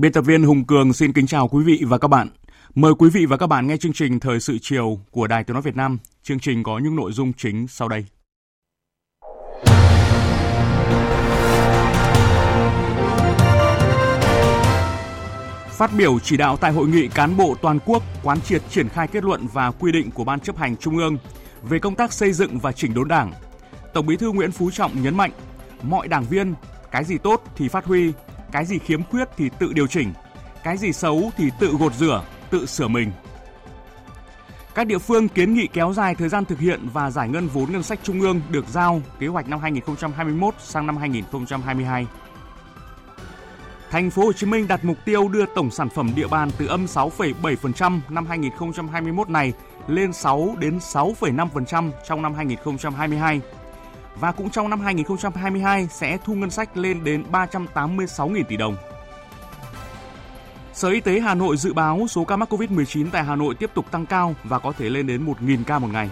Biên tập viên Hùng Cường xin kính chào quý vị và các bạn. Mời quý vị và các bạn nghe chương trình Thời sự chiều của Đài Tiếng Nói Việt Nam. Chương trình có những nội dung chính sau đây. Phát biểu chỉ đạo tại hội nghị cán bộ toàn quốc quán triệt triển khai kết luận và quy định của Ban chấp hành Trung ương về công tác xây dựng và chỉnh đốn Đảng, Tổng Bí thư Nguyễn Phú Trọng nhấn mạnh mọi đảng viên cái gì tốt thì phát huy, cái gì khiếm khuyết thì tự điều chỉnh, cái gì xấu thì tự gột rửa, tự sửa mình. Các địa phương kiến nghị kéo dài thời gian thực hiện và giải ngân vốn ngân sách trung ương được giao kế hoạch năm 2021 sang năm 2022. Thành phố Hồ Chí Minh đặt mục tiêu đưa tổng sản phẩm địa bàn từ âm 6,7% năm 2021 này lên 6 đến 6,5% trong năm 2022 và cũng trong năm 2022 sẽ thu ngân sách lên đến 386.000 tỷ đồng. Sở Y tế Hà Nội dự báo số ca mắc COVID-19 tại Hà Nội tiếp tục tăng cao và có thể lên đến 1.000 ca một ngày.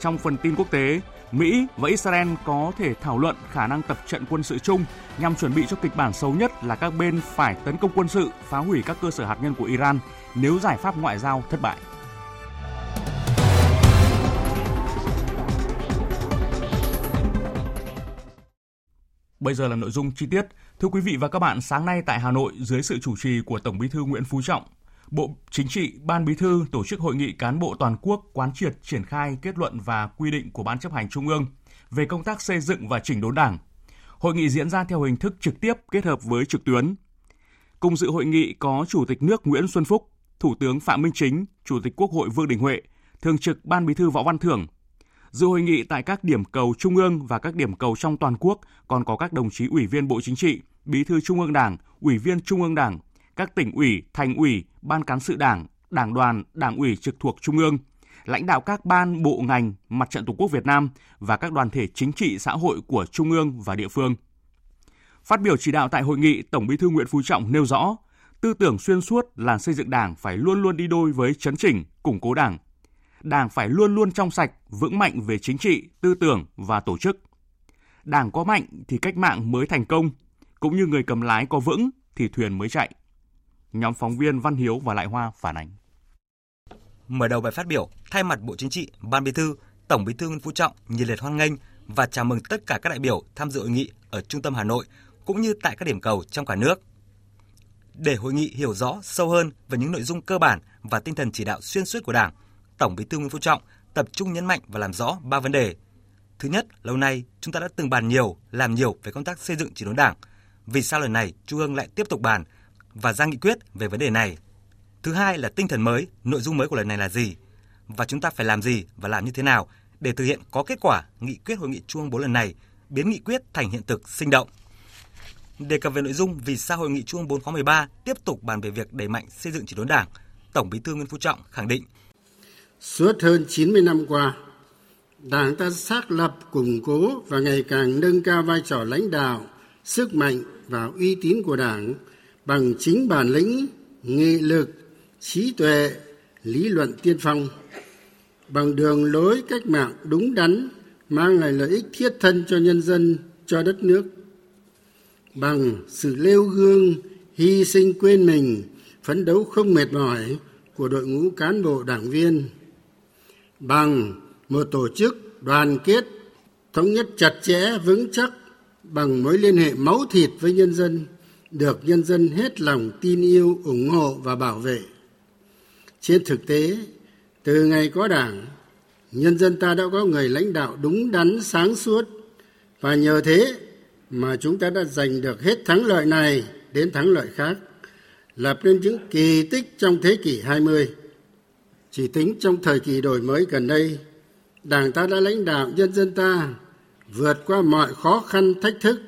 Trong phần tin quốc tế, Mỹ và Israel có thể thảo luận khả năng tập trận quân sự chung nhằm chuẩn bị cho kịch bản xấu nhất là các bên phải tấn công quân sự, phá hủy các cơ sở hạt nhân của Iran nếu giải pháp ngoại giao thất bại. Bây giờ là nội dung chi tiết. Thưa quý vị và các bạn, sáng nay tại Hà Nội, dưới sự chủ trì của Tổng Bí thư Nguyễn Phú Trọng, Bộ Chính trị, Ban Bí thư tổ chức hội nghị cán bộ toàn quốc quán triệt triển khai kết luận và quy định của Ban chấp hành Trung ương về công tác xây dựng và chỉnh đốn Đảng. Hội nghị diễn ra theo hình thức trực tiếp kết hợp với trực tuyến. Cùng dự hội nghị có Chủ tịch nước Nguyễn Xuân Phúc, Thủ tướng Phạm Minh Chính, Chủ tịch Quốc hội Vương Đình Huệ, Thường trực Ban Bí thư Võ Văn Thưởng, Dự hội nghị tại các điểm cầu trung ương và các điểm cầu trong toàn quốc còn có các đồng chí ủy viên Bộ Chính trị, Bí thư Trung ương Đảng, Ủy viên Trung ương Đảng, các tỉnh ủy, thành ủy, ban cán sự Đảng, Đảng đoàn, Đảng ủy trực thuộc Trung ương, lãnh đạo các ban bộ ngành, Mặt trận Tổ quốc Việt Nam và các đoàn thể chính trị xã hội của Trung ương và địa phương. Phát biểu chỉ đạo tại hội nghị, Tổng Bí thư Nguyễn Phú Trọng nêu rõ, tư tưởng xuyên suốt là xây dựng Đảng phải luôn luôn đi đôi với chấn chỉnh, củng cố Đảng, Đảng phải luôn luôn trong sạch, vững mạnh về chính trị, tư tưởng và tổ chức. Đảng có mạnh thì cách mạng mới thành công, cũng như người cầm lái có vững thì thuyền mới chạy. Nhóm phóng viên Văn Hiếu và Lại Hoa phản ánh. Mở đầu bài phát biểu, thay mặt Bộ Chính trị, Ban Bí thư, Tổng Bí thư Nguyễn Phú Trọng nhiệt liệt hoan nghênh và chào mừng tất cả các đại biểu tham dự hội nghị ở trung tâm Hà Nội cũng như tại các điểm cầu trong cả nước. Để hội nghị hiểu rõ sâu hơn về những nội dung cơ bản và tinh thần chỉ đạo xuyên suốt của Đảng, Tổng Bí thư Nguyễn Phú Trọng tập trung nhấn mạnh và làm rõ ba vấn đề. Thứ nhất, lâu nay chúng ta đã từng bàn nhiều, làm nhiều về công tác xây dựng chỉnh đốn Đảng. Vì sao lần này Trung ương lại tiếp tục bàn và ra nghị quyết về vấn đề này? Thứ hai là tinh thần mới, nội dung mới của lần này là gì? Và chúng ta phải làm gì và làm như thế nào để thực hiện có kết quả nghị quyết hội nghị Trung ương 4 lần này, biến nghị quyết thành hiện thực sinh động. Đề cập về nội dung vì sao hội nghị Trung ương 4 khóa 13 tiếp tục bàn về việc đẩy mạnh xây dựng chỉnh đốn Đảng, Tổng Bí thư Nguyễn Phú Trọng khẳng định Suốt hơn 90 năm qua, Đảng ta xác lập, củng cố và ngày càng nâng cao vai trò lãnh đạo, sức mạnh và uy tín của Đảng bằng chính bản lĩnh, nghị lực, trí tuệ, lý luận tiên phong, bằng đường lối cách mạng đúng đắn, mang lại lợi ích thiết thân cho nhân dân, cho đất nước, bằng sự lêu gương, hy sinh quên mình, phấn đấu không mệt mỏi của đội ngũ cán bộ đảng viên bằng một tổ chức đoàn kết thống nhất chặt chẽ vững chắc bằng mối liên hệ máu thịt với nhân dân được nhân dân hết lòng tin yêu ủng hộ và bảo vệ trên thực tế từ ngày có đảng nhân dân ta đã có người lãnh đạo đúng đắn sáng suốt và nhờ thế mà chúng ta đã giành được hết thắng lợi này đến thắng lợi khác, lập nên những kỳ tích trong thế kỷ 20. Chỉ tính trong thời kỳ đổi mới gần đây, Đảng ta đã lãnh đạo nhân dân ta vượt qua mọi khó khăn thách thức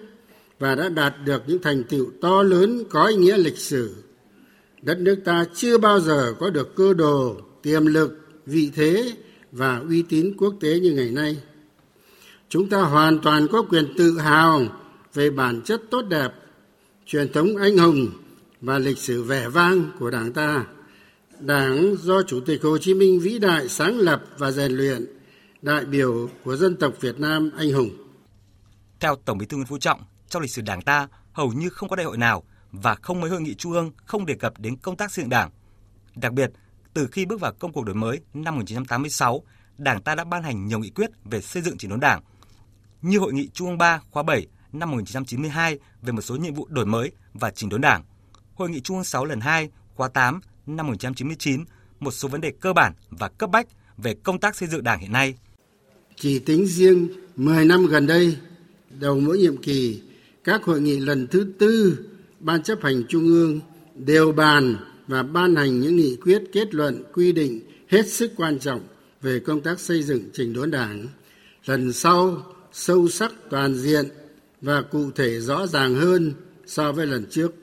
và đã đạt được những thành tựu to lớn có ý nghĩa lịch sử. Đất nước ta chưa bao giờ có được cơ đồ, tiềm lực, vị thế và uy tín quốc tế như ngày nay. Chúng ta hoàn toàn có quyền tự hào về bản chất tốt đẹp, truyền thống anh hùng và lịch sử vẻ vang của Đảng ta. Đảng do Chủ tịch Hồ Chí Minh vĩ đại sáng lập và rèn luyện, đại biểu của dân tộc Việt Nam anh hùng. Theo Tổng Bí thư Nguyễn Phú Trọng, trong lịch sử Đảng ta hầu như không có đại hội nào và không mấy hội nghị trung ương không đề cập đến công tác xây dựng Đảng. Đặc biệt, từ khi bước vào công cuộc đổi mới năm 1986, Đảng ta đã ban hành nhiều nghị quyết về xây dựng chỉnh đốn Đảng, như hội nghị Trung ương 3 khóa 7 năm 1992 về một số nhiệm vụ đổi mới và chỉnh đốn Đảng, hội nghị Trung ương 6 lần 2 khóa 8 năm 1999 một số vấn đề cơ bản và cấp bách về công tác xây dựng Đảng hiện nay. Chỉ tính riêng 10 năm gần đây, đầu mỗi nhiệm kỳ, các hội nghị lần thứ tư Ban chấp hành Trung ương đều bàn và ban hành những nghị quyết kết luận quy định hết sức quan trọng về công tác xây dựng trình đốn đảng. Lần sau sâu sắc toàn diện và cụ thể rõ ràng hơn so với lần trước.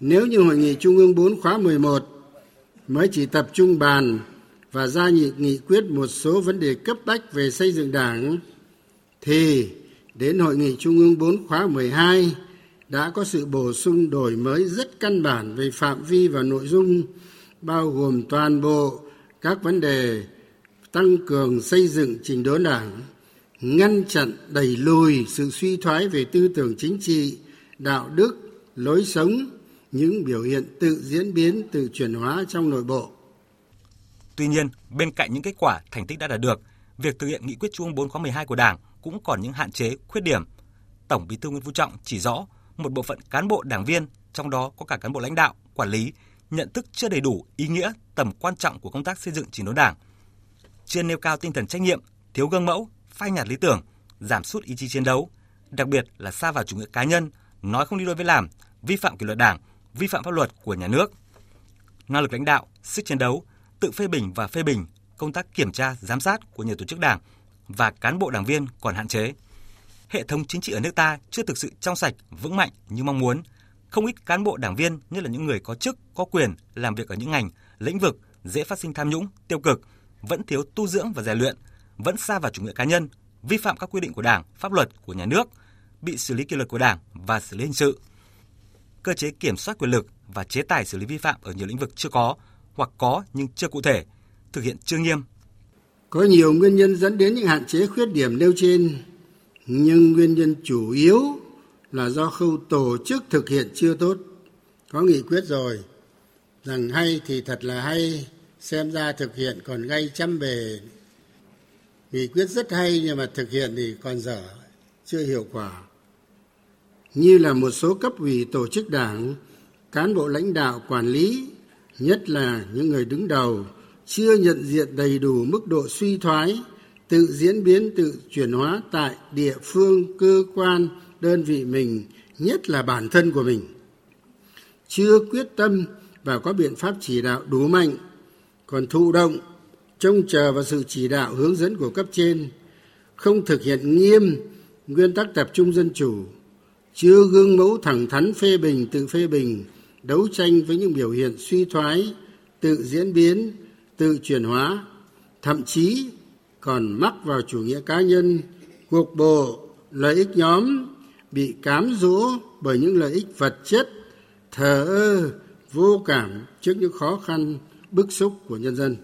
Nếu như hội nghị Trung ương 4 khóa 11 mới chỉ tập trung bàn và ra nghị, nghị quyết một số vấn đề cấp bách về xây dựng đảng, thì đến hội nghị Trung ương 4 khóa 12 đã có sự bổ sung đổi mới rất căn bản về phạm vi và nội dung, bao gồm toàn bộ các vấn đề tăng cường xây dựng trình đốn đảng, ngăn chặn đẩy lùi sự suy thoái về tư tưởng chính trị, đạo đức, lối sống, những biểu hiện tự diễn biến, tự chuyển hóa trong nội bộ. Tuy nhiên, bên cạnh những kết quả thành tích đã đạt được, việc thực hiện nghị quyết Trung ương 4 khóa 12 của Đảng cũng còn những hạn chế, khuyết điểm. Tổng Bí thư Nguyễn Phú Trọng chỉ rõ một bộ phận cán bộ đảng viên, trong đó có cả cán bộ lãnh đạo, quản lý, nhận thức chưa đầy đủ ý nghĩa, tầm quan trọng của công tác xây dựng chỉnh đốn Đảng. Chưa nêu cao tinh thần trách nhiệm, thiếu gương mẫu, phai nhạt lý tưởng, giảm sút ý chí chiến đấu, đặc biệt là xa vào chủ nghĩa cá nhân, nói không đi đôi với làm, vi phạm kỷ luật Đảng, vi phạm pháp luật của nhà nước. Năng lực lãnh đạo, sức chiến đấu, tự phê bình và phê bình, công tác kiểm tra, giám sát của nhiều tổ chức đảng và cán bộ đảng viên còn hạn chế. Hệ thống chính trị ở nước ta chưa thực sự trong sạch, vững mạnh như mong muốn. Không ít cán bộ đảng viên, nhất là những người có chức, có quyền làm việc ở những ngành, lĩnh vực dễ phát sinh tham nhũng, tiêu cực, vẫn thiếu tu dưỡng và rèn luyện, vẫn xa vào chủ nghĩa cá nhân, vi phạm các quy định của Đảng, pháp luật của nhà nước, bị xử lý kỷ luật của Đảng và xử lý hình sự. Cơ chế kiểm soát quyền lực và chế tài xử lý vi phạm ở nhiều lĩnh vực chưa có hoặc có nhưng chưa cụ thể, thực hiện chưa nghiêm. Có nhiều nguyên nhân dẫn đến những hạn chế khuyết điểm nêu trên, nhưng nguyên nhân chủ yếu là do khâu tổ chức thực hiện chưa tốt. Có nghị quyết rồi, rằng hay thì thật là hay, xem ra thực hiện còn gây chăm bề. Nghị quyết rất hay nhưng mà thực hiện thì còn dở, chưa hiệu quả. Như là một số cấp ủy tổ chức đảng, cán bộ lãnh đạo quản lý nhất là những người đứng đầu chưa nhận diện đầy đủ mức độ suy thoái tự diễn biến tự chuyển hóa tại địa phương cơ quan đơn vị mình nhất là bản thân của mình. Chưa quyết tâm và có biện pháp chỉ đạo đủ mạnh còn thụ động trông chờ vào sự chỉ đạo hướng dẫn của cấp trên không thực hiện nghiêm nguyên tắc tập trung dân chủ chưa gương mẫu thẳng thắn phê bình, tự phê bình, đấu tranh với những biểu hiện suy thoái, tự diễn biến, tự chuyển hóa, thậm chí còn mắc vào chủ nghĩa cá nhân cục bộ lợi ích nhóm, bị cám dỗ bởi những lợi ích vật chất, thờ ơ, vô cảm trước những khó khăn, bức xúc của nhân dân.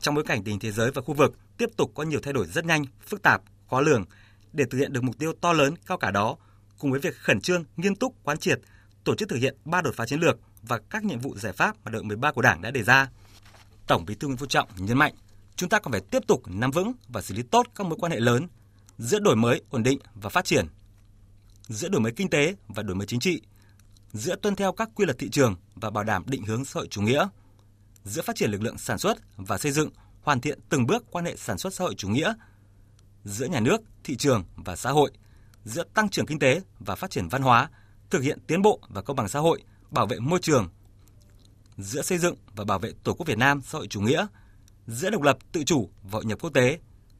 Trong bối cảnh tình thế giới và khu vực tiếp tục có nhiều thay đổi rất nhanh, phức tạp, khó lường để thực hiện được mục tiêu to lớn cao cả đó cùng với việc khẩn trương nghiêm túc quán triệt tổ chức thực hiện ba đột phá chiến lược và các nhiệm vụ giải pháp mà đội 13 của Đảng đã đề ra. Tổng Bí thư Nguyễn Phú Trọng nhấn mạnh, chúng ta còn phải tiếp tục nắm vững và xử lý tốt các mối quan hệ lớn giữa đổi mới, ổn định và phát triển, giữa đổi mới kinh tế và đổi mới chính trị, giữa tuân theo các quy luật thị trường và bảo đảm định hướng xã hội chủ nghĩa, giữa phát triển lực lượng sản xuất và xây dựng, hoàn thiện từng bước quan hệ sản xuất xã hội chủ nghĩa, giữa nhà nước, thị trường và xã hội, giữa tăng trưởng kinh tế và phát triển văn hóa, thực hiện tiến bộ và công bằng xã hội, bảo vệ môi trường, giữa xây dựng và bảo vệ Tổ quốc Việt Nam xã hội chủ nghĩa, giữa độc lập tự chủ và hội nhập quốc tế,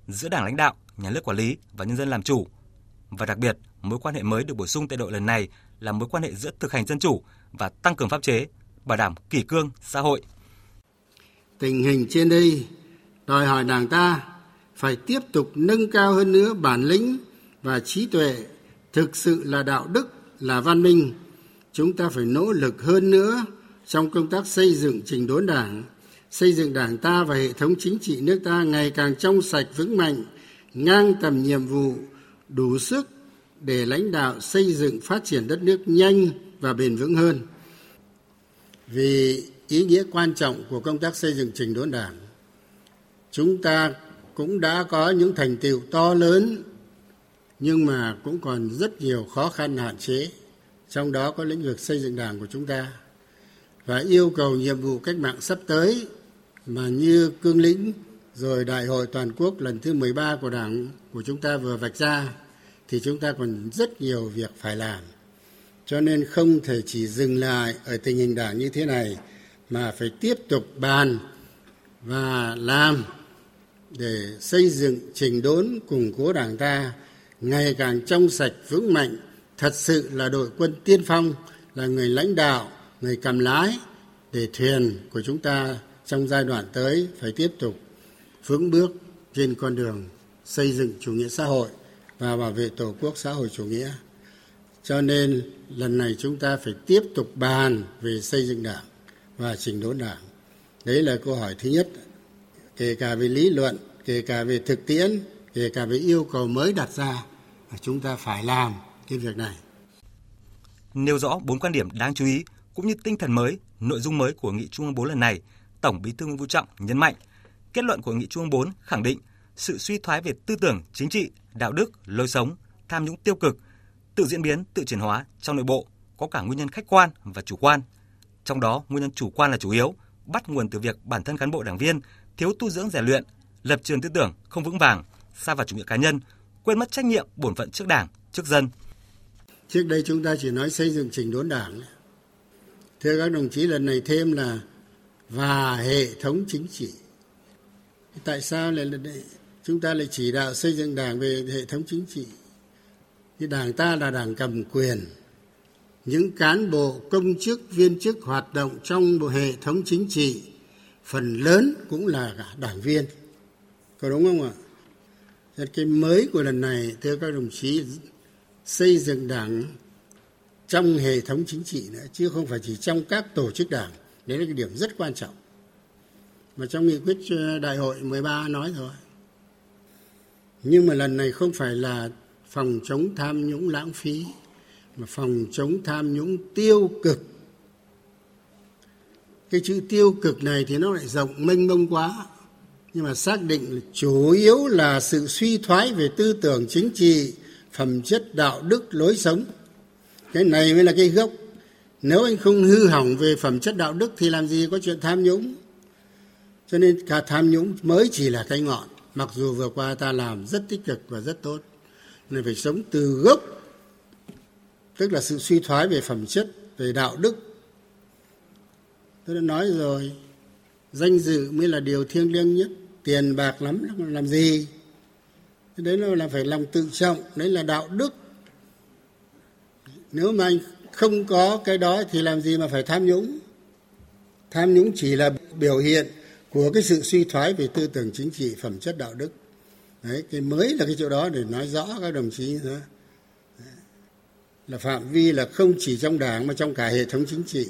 giữa Đảng lãnh đạo, nhà nước quản lý và nhân dân làm chủ. Và đặc biệt, mối quan hệ mới được bổ sung tại đội lần này là mối quan hệ giữa thực hành dân chủ và tăng cường pháp chế, bảo đảm kỷ cương xã hội. Tình hình trên đây đòi hỏi Đảng ta phải tiếp tục nâng cao hơn nữa bản lĩnh và trí tuệ, thực sự là đạo đức, là văn minh. Chúng ta phải nỗ lực hơn nữa trong công tác xây dựng trình đốn Đảng, xây dựng Đảng ta và hệ thống chính trị nước ta ngày càng trong sạch vững mạnh, ngang tầm nhiệm vụ, đủ sức để lãnh đạo xây dựng phát triển đất nước nhanh và bền vững hơn. Vì ý nghĩa quan trọng của công tác xây dựng trình đốn Đảng, chúng ta cũng đã có những thành tựu to lớn, nhưng mà cũng còn rất nhiều khó khăn hạn chế, trong đó có lĩnh vực xây dựng đảng của chúng ta. Và yêu cầu nhiệm vụ cách mạng sắp tới mà như cương lĩnh rồi đại hội toàn quốc lần thứ 13 của đảng của chúng ta vừa vạch ra thì chúng ta còn rất nhiều việc phải làm. Cho nên không thể chỉ dừng lại ở tình hình đảng như thế này mà phải tiếp tục bàn và làm để xây dựng trình đốn củng cố đảng ta, ngày càng trong sạch vững mạnh, thật sự là đội quân tiên phong, là người lãnh đạo, người cầm lái, để thuyền của chúng ta trong giai đoạn tới phải tiếp tục vững bước trên con đường xây dựng chủ nghĩa xã hội và bảo vệ tổ quốc xã hội chủ nghĩa. Cho nên lần này chúng ta phải tiếp tục bàn về xây dựng đảng và chỉnh đốn đảng. Đấy là câu hỏi thứ nhất kể cả về lý luận kể cả về thực tiễn kể cả về yêu cầu mới đặt ra chúng ta phải làm cái việc này nêu rõ bốn quan điểm đáng chú ý cũng như tinh thần mới, nội dung mới của nghị Trung ương 4 lần này, Tổng Bí thư Nguyễn Phú Trọng nhấn mạnh, kết luận của nghị Trung ương 4 khẳng định sự suy thoái về tư tưởng, chính trị, đạo đức, lối sống, tham nhũng tiêu cực, tự diễn biến, tự chuyển hóa trong nội bộ có cả nguyên nhân khách quan và chủ quan. Trong đó, nguyên nhân chủ quan là chủ yếu, bắt nguồn từ việc bản thân cán bộ đảng viên thiếu tu dưỡng rèn luyện, lập trường tư tưởng không vững vàng, xa vào chủ nghĩa cá nhân, quên mất trách nhiệm bổn phận trước Đảng, trước dân. Trước đây chúng ta chỉ nói xây dựng chỉnh đốn Đảng. Thưa các đồng chí lần này thêm là và hệ thống chính trị. Tại sao lại là chúng ta lại chỉ đạo xây dựng Đảng về hệ thống chính trị? Thì Đảng ta là Đảng cầm quyền. Những cán bộ công chức viên chức hoạt động trong bộ hệ thống chính trị phần lớn cũng là cả đảng viên. Có đúng không ạ? Cái mới của lần này, thưa các đồng chí, xây dựng đảng trong hệ thống chính trị nữa, chứ không phải chỉ trong các tổ chức đảng. Đấy là cái điểm rất quan trọng. Mà trong nghị quyết ờ, đại hội 13 nói rồi. Nhưng mà lần này không phải là phòng chống tham nhũng lãng phí, mà phòng chống tham nhũng tiêu cực cái chữ tiêu cực này thì nó lại rộng mênh mông quá. Nhưng mà xác định là chủ yếu là sự suy thoái về tư tưởng chính trị, phẩm chất, đạo đức, lối sống. Cái này mới là cái gốc. Nếu anh không hư hỏng về phẩm chất, đạo đức thì làm gì có chuyện tham nhũng? Cho nên cả tham nhũng mới chỉ là cái ngọn. Mặc dù vừa qua ta làm rất tích cực và rất tốt. Nên phải sống từ gốc, tức là sự suy thoái về phẩm chất, về đạo đức tôi đã nói rồi, danh dự mới là điều thiêng liêng nhất, tiền bạc lắm, làm gì? Đấy là phải lòng tự trọng, đấy là đạo đức. Nếu mà anh không có cái đó thì làm gì mà phải tham nhũng? Tham nhũng chỉ là biểu hiện của cái sự suy thoái về tư tưởng chính trị, phẩm chất, đạo đức. Đấy, cái mới là cái chỗ đó để nói rõ các đồng chí nữa là phạm vi là không chỉ trong đảng mà trong cả hệ thống chính trị.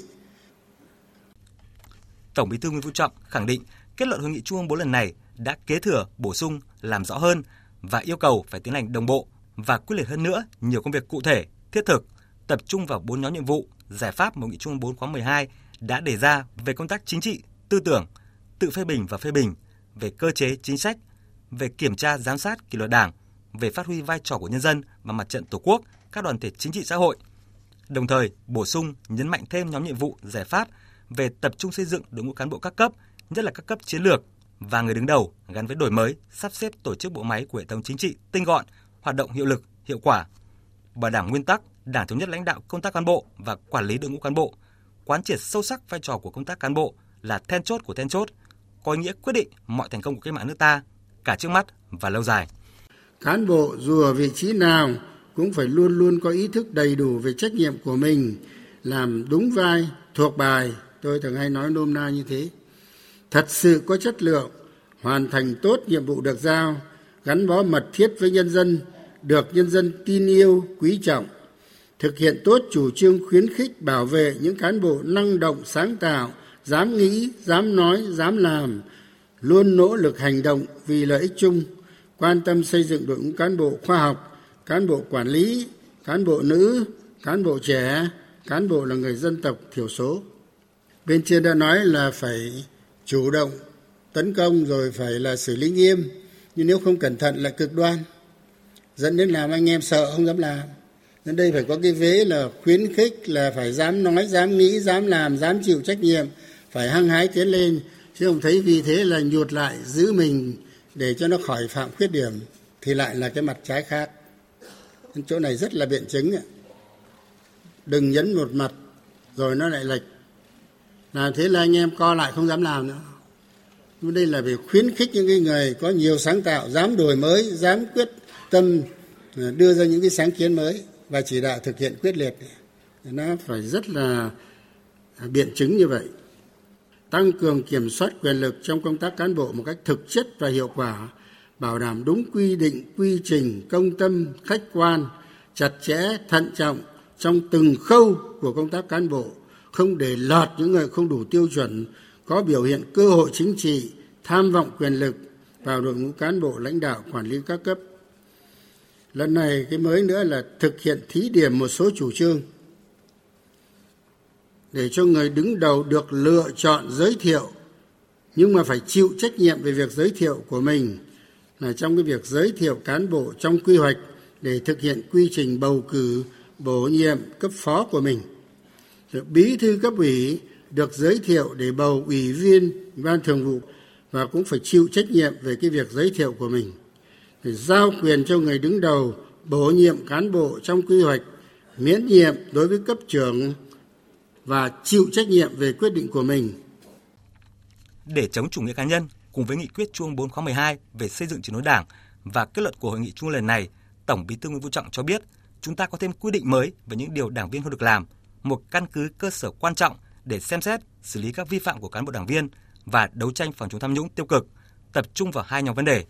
Tổng Bí thư Nguyễn Phú Trọng khẳng định kết luận hội nghị Trung ương 4 lần này đã kế thừa, bổ sung, làm rõ hơn và yêu cầu phải tiến hành đồng bộ và quyết liệt hơn nữa nhiều công việc cụ thể, thiết thực, tập trung vào bốn nhóm nhiệm vụ, giải pháp mà hội nghị Trung ương 4 khóa 12 đã đề ra về công tác chính trị, tư tưởng, tự phê bình và phê bình, về cơ chế chính sách, về kiểm tra giám sát kỷ luật Đảng, về phát huy vai trò của nhân dân và mặt trận Tổ quốc, các đoàn thể chính trị xã hội. Đồng thời, bổ sung nhấn mạnh thêm nhóm nhiệm vụ, giải pháp về tập trung xây dựng đội ngũ cán bộ các cấp, nhất là các cấp chiến lược và người đứng đầu gắn với đổi mới, sắp xếp tổ chức bộ máy của hệ thống chính trị tinh gọn, hoạt động hiệu lực, hiệu quả. bảo đảm nguyên tắc Đảng thống nhất lãnh đạo công tác cán bộ và quản lý đội ngũ cán bộ, quán triệt sâu sắc vai trò của công tác cán bộ là then chốt của then chốt, có ý nghĩa quyết định mọi thành công của cách mạng nước ta cả trước mắt và lâu dài. Cán bộ dù ở vị trí nào cũng phải luôn luôn có ý thức đầy đủ về trách nhiệm của mình, làm đúng vai, thuộc bài, tôi thường hay nói nôm na như thế. Thật sự có chất lượng, hoàn thành tốt nhiệm vụ được giao, gắn bó mật thiết với nhân dân, được nhân dân tin yêu, quý trọng, thực hiện tốt chủ trương khuyến khích bảo vệ những cán bộ năng động sáng tạo dám nghĩ dám nói dám làm luôn nỗ lực hành động vì lợi ích chung quan tâm xây dựng đội ngũ cán bộ khoa học cán bộ quản lý cán bộ nữ cán bộ trẻ cán bộ là người dân tộc thiểu số bên trên đã nói là phải chủ động, tấn công rồi phải là xử lý nghiêm, nhưng nếu không cẩn thận là cực đoan. Dẫn đến làm anh em sợ, không dám làm. Nên đây phải có cái vế là khuyến khích là phải dám nói, dám nghĩ, dám làm, dám chịu trách nhiệm, phải hăng hái tiến lên. Chứ không thấy vì thế là nhụt lại, giữ mình để cho nó khỏi phạm khuyết điểm, thì lại là cái mặt trái khác. Chỗ này rất là biện chứng đừng nhấn một mặt, rồi nó lại lệch làm thế là anh em co lại không dám làm nữa. Nhưng đây là về khuyến khích những cái người có nhiều sáng tạo, dám đổi mới, dám quyết tâm à, đưa ra những cái sáng kiến mới và chỉ đạo thực hiện quyết liệt. Nó phải rất là à, biện chứng như vậy. Tăng cường kiểm soát quyền lực trong công tác cán bộ một cách thực chất và hiệu quả, bảo đảm đúng quy định, quy trình, công tâm, khách quan, chặt chẽ, thận trọng trong từng khâu của công tác cán bộ không để lọt những người không đủ tiêu chuẩn, có biểu hiện cơ hội chính trị, tham vọng quyền lực vào đội ngũ cán bộ lãnh đạo quản lý các cấp. Lần này, cái mới nữa là thực hiện thí điểm một số chủ trương để cho người đứng đầu được lựa chọn giới thiệu, nhưng mà phải chịu trách nhiệm về việc giới thiệu của mình là trong cái việc giới thiệu cán bộ trong quy hoạch để thực hiện quy trình bầu cử bổ nhiệm cấp phó của mình. Rồi bí thư cấp ủy được giới thiệu để bầu ủy viên ban thường vụ và cũng phải chịu trách nhiệm về cái việc giới thiệu của mình để giao quyền cho người đứng đầu bổ nhiệm cán bộ trong quy hoạch miễn nhiệm đối với cấp trưởng và chịu trách nhiệm về quyết định của mình. Để chống chủ nghĩa cá nhân, cùng với nghị quyết Trung 4 khóa 12 về xây dựng chỉnh đốn Đảng và kết luận của hội nghị Trung lần này, Tổng Bí thư Nguyễn Phú Trọng cho biết, chúng ta có thêm quy định mới về những điều đảng viên không được làm, một căn cứ cơ sở quan trọng để xem xét, xử lý các vi phạm của cán bộ đảng viên và đấu tranh phòng chống tham nhũng tiêu cực, tập trung vào hai nhóm vấn đề.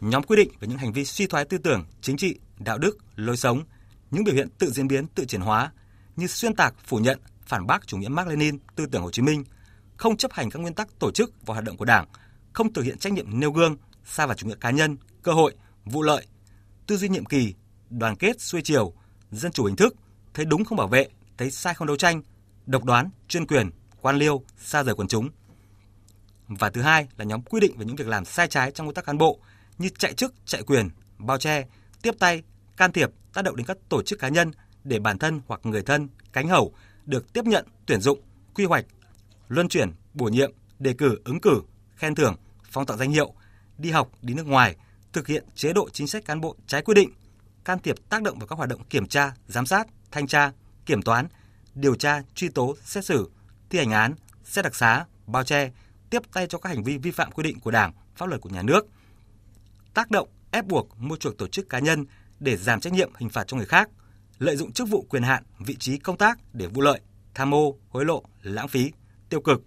Nhóm quy định về những hành vi suy thoái tư tưởng, chính trị, đạo đức, lối sống, những biểu hiện tự diễn biến, tự chuyển hóa như xuyên tạc, phủ nhận, phản bác chủ nghĩa Mark Lenin, tư tưởng Hồ Chí Minh, không chấp hành các nguyên tắc tổ chức và hoạt động của Đảng, không thực hiện trách nhiệm nêu gương, xa vào chủ nghĩa cá nhân, cơ hội, vụ lợi, tư duy nhiệm kỳ, đoàn kết xuôi chiều, dân chủ hình thức, thấy đúng không bảo vệ, thấy sai không đấu tranh, độc đoán, chuyên quyền, quan liêu, xa rời quần chúng. Và thứ hai là nhóm quy định về những việc làm sai trái trong công tác cán bộ như chạy chức, chạy quyền, bao che, tiếp tay, can thiệp, tác động đến các tổ chức cá nhân để bản thân hoặc người thân, cánh hầu được tiếp nhận, tuyển dụng, quy hoạch, luân chuyển, bổ nhiệm, đề cử, ứng cử, khen thưởng, phong tặng danh hiệu, đi học, đi nước ngoài, thực hiện chế độ chính sách cán bộ trái quy định, can thiệp tác động vào các hoạt động kiểm tra, giám sát, thanh tra, kiểm toán, điều tra, truy tố, xét xử, thi hành án, xét đặc xá, bao che, tiếp tay cho các hành vi vi phạm quy định của Đảng, pháp luật của nhà nước, tác động, ép buộc, mua chuộc tổ chức cá nhân để giảm trách nhiệm hình phạt cho người khác, lợi dụng chức vụ quyền hạn, vị trí công tác để vụ lợi, tham ô, hối lộ, lãng phí, tiêu cực.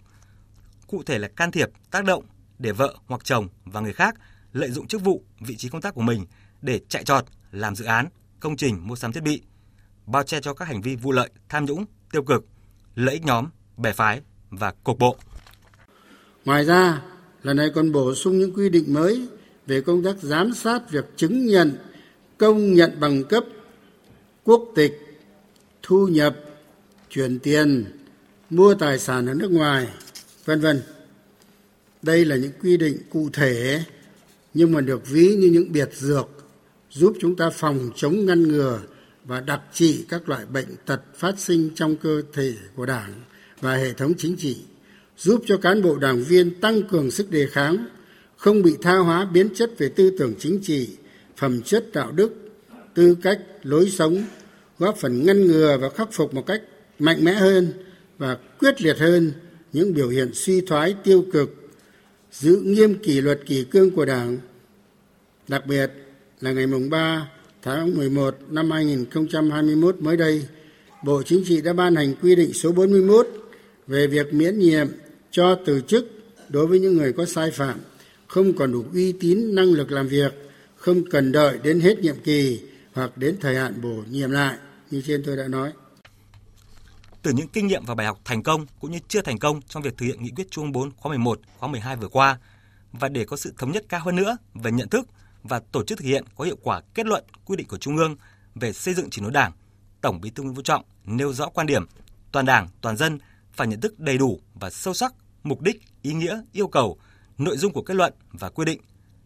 Cụ thể là can thiệp, tác động để vợ hoặc chồng và người khác lợi dụng chức vụ, vị trí công tác của mình để chạy trọt, làm dự án, công trình mua sắm thiết bị, bao che cho các hành vi vụ lợi, tham nhũng, tiêu cực, lợi ích nhóm, bè phái và cục bộ. Ngoài ra, lần này còn bổ sung những quy định mới về công tác giám sát việc chứng nhận công nhận bằng cấp quốc tịch thu nhập chuyển tiền mua tài sản ở nước ngoài vân vân đây là những quy định cụ thể nhưng mà được ví như những biệt dược giúp chúng ta phòng chống ngăn ngừa và đặc trị các loại bệnh tật phát sinh trong cơ thể của đảng và hệ thống chính trị, giúp cho cán bộ đảng viên tăng cường sức đề kháng, không bị tha hóa biến chất về tư tưởng chính trị, phẩm chất đạo đức, tư cách, lối sống, góp phần ngăn ngừa và khắc phục một cách mạnh mẽ hơn và quyết liệt hơn những biểu hiện suy thoái tiêu cực giữ nghiêm kỷ luật kỷ cương của đảng. Đặc biệt là ngày mùng 3 tháng 11 năm 2021 mới đây Bộ Chính trị đã ban hành quy định số 41 về việc miễn nhiệm cho từ chức đối với những người có sai phạm không còn đủ uy tín năng lực làm việc không cần đợi đến hết nhiệm kỳ hoặc đến thời hạn bổ nhiệm lại như trên tôi đã nói. Từ những kinh nghiệm và bài học thành công cũng như chưa thành công trong việc thực hiện nghị quyết Trung 4 khóa 11, khóa 12 vừa qua và để có sự thống nhất cao hơn nữa về nhận thức và tổ chức thực hiện có hiệu quả kết luận quy định của Trung ương về xây dựng chỉnh đốn Đảng, Tổng Bí thư Nguyễn Phú Trọng nêu rõ quan điểm toàn Đảng, toàn dân phải nhận thức đầy đủ và sâu sắc mục đích, ý nghĩa, yêu cầu, nội dung của kết luận và quy định,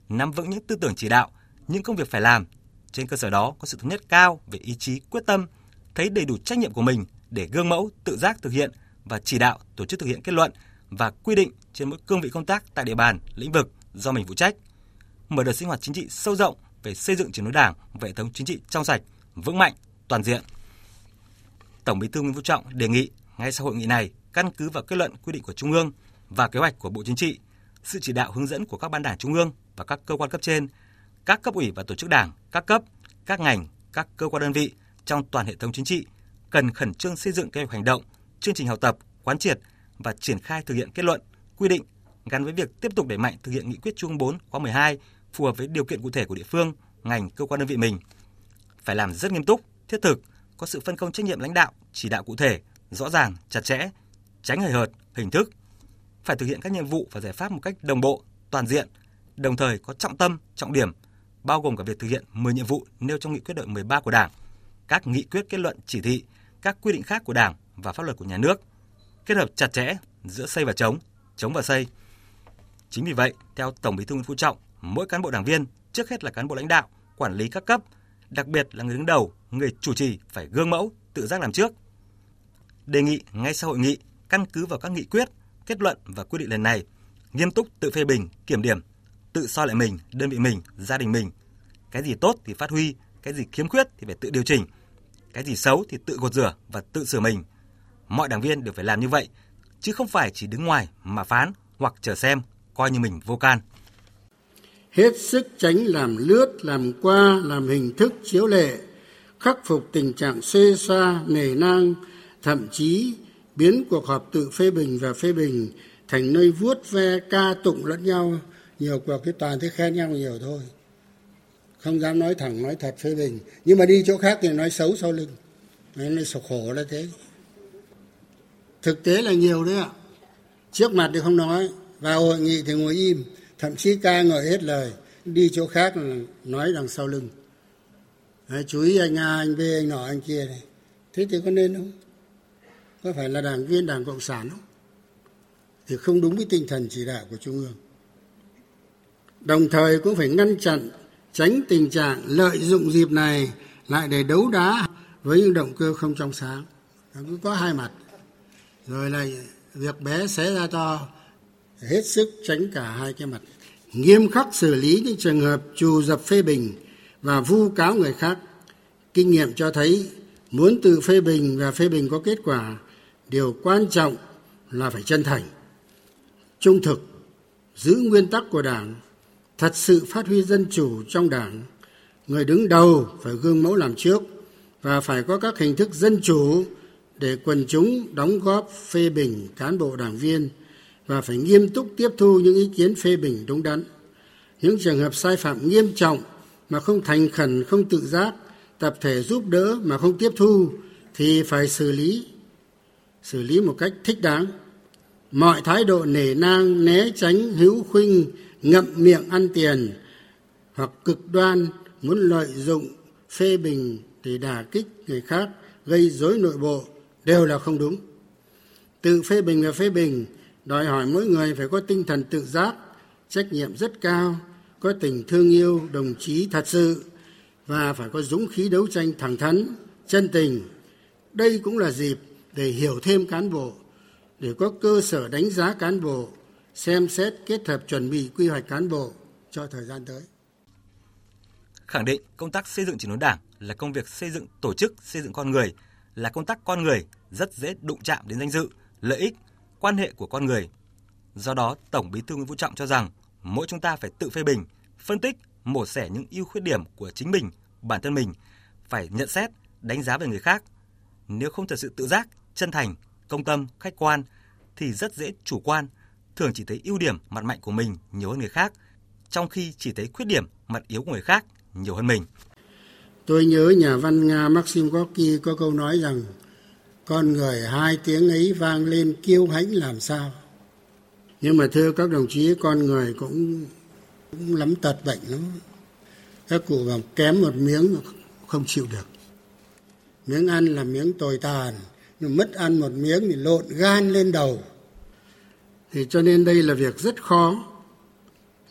nắm vững những tư tưởng chỉ đạo, những công việc phải làm. Trên cơ sở đó có sự thống nhất cao về ý chí, quyết tâm, thấy đầy đủ trách nhiệm của mình để gương mẫu, tự giác thực hiện và chỉ đạo tổ chức thực hiện kết luận và quy định trên mỗi cương vị công tác tại địa bàn, lĩnh vực do mình phụ trách. Mở đợt sinh hoạt chính trị sâu rộng về xây dựng chỉnh đốn Đảng và hệ thống chính trị trong sạch, vững mạnh, toàn diện. Tổng Bí thư Nguyễn Phú Trọng đề nghị ngay sau hội nghị này, căn cứ vào kết luận quy định của Trung ương và kế hoạch của Bộ Chính trị, sự chỉ đạo hướng dẫn của các ban đảng Trung ương và các cơ quan cấp trên, các cấp ủy và tổ chức đảng, các cấp, các ngành, các cơ quan đơn vị trong toàn hệ thống chính trị cần khẩn trương xây dựng kế hoạch hành động, chương trình học tập, quán triệt và triển khai thực hiện kết luận, quy định gắn với việc tiếp tục đẩy mạnh thực hiện nghị quyết Trung 4 khóa 12 phù hợp với điều kiện cụ thể của địa phương, ngành, cơ quan đơn vị mình. Phải làm rất nghiêm túc, thiết thực, có sự phân công trách nhiệm lãnh đạo, chỉ đạo cụ thể, rõ ràng, chặt chẽ, tránh hời hợt, hình thức. Phải thực hiện các nhiệm vụ và giải pháp một cách đồng bộ, toàn diện, đồng thời có trọng tâm, trọng điểm, bao gồm cả việc thực hiện 10 nhiệm vụ nêu trong nghị quyết đội 13 của Đảng, các nghị quyết kết luận chỉ thị, các quy định khác của Đảng và pháp luật của nhà nước, kết hợp chặt chẽ giữa xây và chống, chống và xây. Chính vì vậy, theo Tổng Bí thư Nguyễn Phú Trọng, mỗi cán bộ đảng viên trước hết là cán bộ lãnh đạo, quản lý các cấp, đặc biệt là người đứng đầu, người chủ trì phải gương mẫu, tự giác làm trước. Đề nghị ngay sau hội nghị, căn cứ vào các nghị quyết, kết luận và quy định lần này, nghiêm túc tự phê bình, kiểm điểm, tự soi lại mình, đơn vị mình, gia đình mình. Cái gì tốt thì phát huy, cái gì khiếm khuyết thì phải tự điều chỉnh, cái gì xấu thì tự gột rửa và tự sửa mình. Mọi đảng viên đều phải làm như vậy, chứ không phải chỉ đứng ngoài mà phán hoặc chờ xem, coi như mình vô can. Hết sức tránh làm lướt, làm qua, làm hình thức chiếu lệ, khắc phục tình trạng xê xa, nề nang, thậm chí biến cuộc họp tự phê bình và phê bình thành nơi vuốt ve ca tụng lẫn nhau. Nhiều cuộc cái toàn thế khen nhau nhiều thôi. Không dám nói thẳng nói thật phê bình. Nhưng mà đi chỗ khác thì nói xấu sau lưng. Nên sổ khổ là thế. Thực tế là nhiều đấy ạ. Trước mặt thì không nói vào hội nghị thì ngồi im thậm chí ca ngợi hết lời đi chỗ khác là nói đằng sau lưng Đấy, chú ý anh A, anh B, anh nọ, anh kia này. Thế thì có nên không? Có phải là đảng viên đảng Cộng sản không? Thì không đúng với tinh thần chỉ đạo của Trung ương. Đồng thời cũng phải ngăn chặn, tránh tình trạng lợi dụng dịp này lại để đấu đá với những động cơ không trong sáng. Cứ có hai mặt. Rồi là việc bé xé ra to, hết sức tránh cả hai cái mặt. Nghiêm khắc xử lý những trường hợp trù dập phê bình và vu cáo người khác. Kinh nghiệm cho thấy muốn tự phê bình và phê bình có kết quả, điều quan trọng là phải chân thành, trung thực, giữ nguyên tắc của Đảng, thật sự phát huy dân chủ trong Đảng. Người đứng đầu phải gương mẫu làm trước và phải có các hình thức dân chủ để quần chúng đóng góp phê bình cán bộ đảng viên và phải nghiêm túc tiếp thu những ý kiến phê bình đúng đắn. Những trường hợp sai phạm nghiêm trọng mà không thành khẩn, không tự giác, tập thể giúp đỡ mà không tiếp thu thì phải xử lý, xử lý một cách thích đáng. Mọi thái độ nể nang, né tránh, hữu khuynh, ngậm miệng ăn tiền hoặc cực đoan muốn lợi dụng phê bình để đả kích người khác gây rối nội bộ đều là không đúng tự phê bình và phê bình đòi hỏi mỗi người phải có tinh thần tự giác trách nhiệm rất cao có tình thương yêu đồng chí thật sự và phải có dũng khí đấu tranh thẳng thắn chân tình. Đây cũng là dịp để hiểu thêm cán bộ để có cơ sở đánh giá cán bộ xem xét kết hợp chuẩn bị quy hoạch cán bộ cho thời gian tới. Khẳng định công tác xây dựng chỉnh đốn đảng là công việc xây dựng tổ chức, xây dựng con người, là công tác con người rất dễ đụng chạm đến danh dự, lợi ích, quan hệ của con người. Do đó, Tổng Bí thư Nguyễn Phú Trọng cho rằng mỗi chúng ta phải tự phê bình, phân tích, mổ xẻ những ưu khuyết điểm của chính mình, bản thân mình, phải nhận xét, đánh giá về người khác. Nếu không thật sự tự giác, chân thành, công tâm, khách quan thì rất dễ chủ quan, thường chỉ thấy ưu điểm mặt mạnh của mình nhiều hơn người khác, trong khi chỉ thấy khuyết điểm mặt yếu của người khác nhiều hơn mình. Tôi nhớ nhà văn Nga Maxim Gorky có câu nói rằng con người hai tiếng ấy vang lên kiêu hãnh làm sao. Nhưng mà thưa các đồng chí, con người cũng, cũng lắm tật bệnh lắm. Các cụ bảo kém một miếng không chịu được. Miếng ăn là miếng tồi tàn, nhưng mất ăn một miếng thì lộn gan lên đầu. Thì cho nên đây là việc rất khó.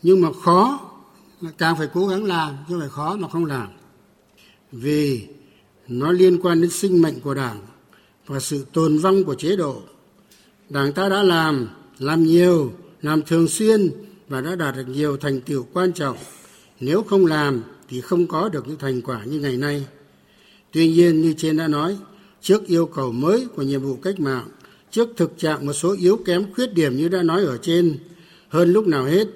Nhưng mà khó là càng phải cố gắng làm, chứ phải khó mà không làm vì nó liên quan đến sinh mệnh của đảng và sự tồn vong của chế độ. Đảng ta đã làm làm nhiều, làm thường xuyên và đã đạt được nhiều thành tựu quan trọng. Nếu không làm thì không có được những thành quả như ngày nay. Tuy nhiên, như trên đã nói, trước yêu cầu mới của nhiệm vụ cách mạng, trước thực trạng một số yếu kém khuyết điểm như đã nói ở trên, hơn lúc nào hết,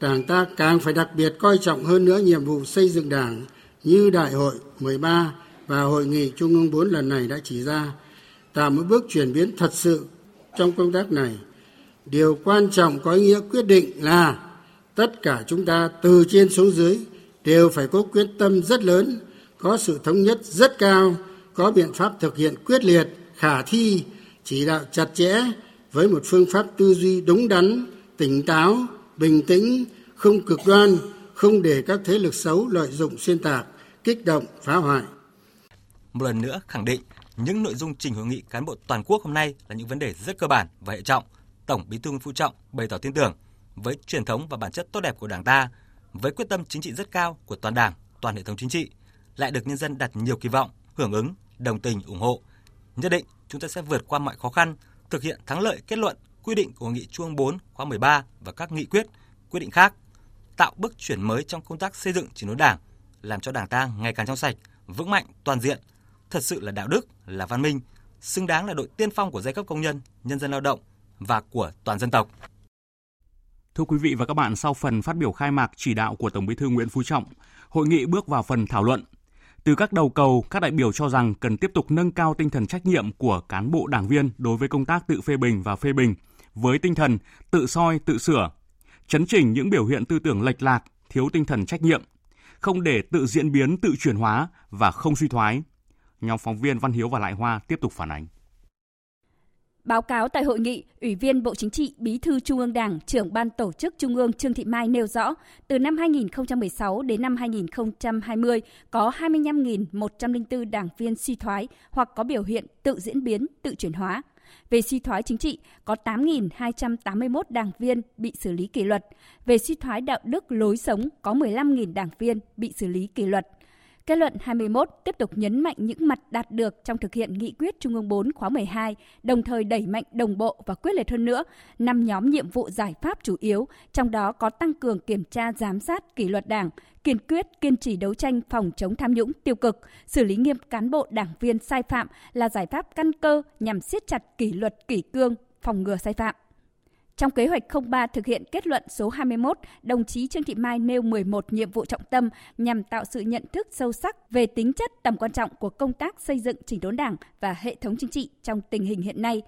đảng ta càng phải đặc biệt coi trọng hơn nữa nhiệm vụ xây dựng đảng như đại hội 13 và hội nghị trung ương 4 lần này đã chỉ ra tạo một bước chuyển biến thật sự trong công tác này điều quan trọng có ý nghĩa quyết định là tất cả chúng ta từ trên xuống dưới đều phải có quyết tâm rất lớn có sự thống nhất rất cao có biện pháp thực hiện quyết liệt khả thi chỉ đạo chặt chẽ với một phương pháp tư duy đúng đắn tỉnh táo bình tĩnh không cực đoan không để các thế lực xấu lợi dụng xuyên tạc kích động, phá hoại. Một lần nữa khẳng định những nội dung trình hội nghị cán bộ toàn quốc hôm nay là những vấn đề rất cơ bản và hệ trọng. Tổng Bí thư Nguyễn Phú Trọng bày tỏ tin tưởng với truyền thống và bản chất tốt đẹp của Đảng ta, với quyết tâm chính trị rất cao của toàn Đảng, toàn hệ thống chính trị, lại được nhân dân đặt nhiều kỳ vọng, hưởng ứng, đồng tình, ủng hộ. Nhất định chúng ta sẽ vượt qua mọi khó khăn, thực hiện thắng lợi kết luận, quy định của Hội nghị Trung 4 khóa 13 và các nghị quyết, quyết định khác, tạo bước chuyển mới trong công tác xây dựng chỉnh đốn Đảng, làm cho Đảng ta ngày càng trong sạch, vững mạnh, toàn diện, thật sự là đạo đức, là văn minh, xứng đáng là đội tiên phong của giai cấp công nhân, nhân dân lao động và của toàn dân tộc. Thưa quý vị và các bạn, sau phần phát biểu khai mạc chỉ đạo của Tổng Bí thư Nguyễn Phú Trọng, hội nghị bước vào phần thảo luận. Từ các đầu cầu, các đại biểu cho rằng cần tiếp tục nâng cao tinh thần trách nhiệm của cán bộ đảng viên đối với công tác tự phê bình và phê bình, với tinh thần tự soi, tự sửa, chấn chỉnh những biểu hiện tư tưởng lệch lạc, thiếu tinh thần trách nhiệm, không để tự diễn biến, tự chuyển hóa và không suy thoái. Nhóm phóng viên Văn Hiếu và Lại Hoa tiếp tục phản ánh. Báo cáo tại hội nghị, Ủy viên Bộ Chính trị, Bí thư Trung ương Đảng, trưởng ban tổ chức Trung ương Trương Thị Mai nêu rõ, từ năm 2016 đến năm 2020 có 25.104 đảng viên suy thoái hoặc có biểu hiện tự diễn biến, tự chuyển hóa. Về suy thoái chính trị, có 8.281 đảng viên bị xử lý kỷ luật. Về suy thoái đạo đức lối sống, có 15.000 đảng viên bị xử lý kỷ luật. Kết luận 21 tiếp tục nhấn mạnh những mặt đạt được trong thực hiện nghị quyết Trung ương 4 khóa 12, đồng thời đẩy mạnh đồng bộ và quyết liệt hơn nữa năm nhóm nhiệm vụ giải pháp chủ yếu, trong đó có tăng cường kiểm tra giám sát kỷ luật Đảng, kiên quyết kiên trì đấu tranh phòng chống tham nhũng tiêu cực, xử lý nghiêm cán bộ đảng viên sai phạm là giải pháp căn cơ nhằm siết chặt kỷ luật kỷ cương, phòng ngừa sai phạm. Trong kế hoạch 03 thực hiện kết luận số 21, đồng chí Trương Thị Mai nêu 11 nhiệm vụ trọng tâm nhằm tạo sự nhận thức sâu sắc về tính chất tầm quan trọng của công tác xây dựng chỉnh đốn Đảng và hệ thống chính trị trong tình hình hiện nay.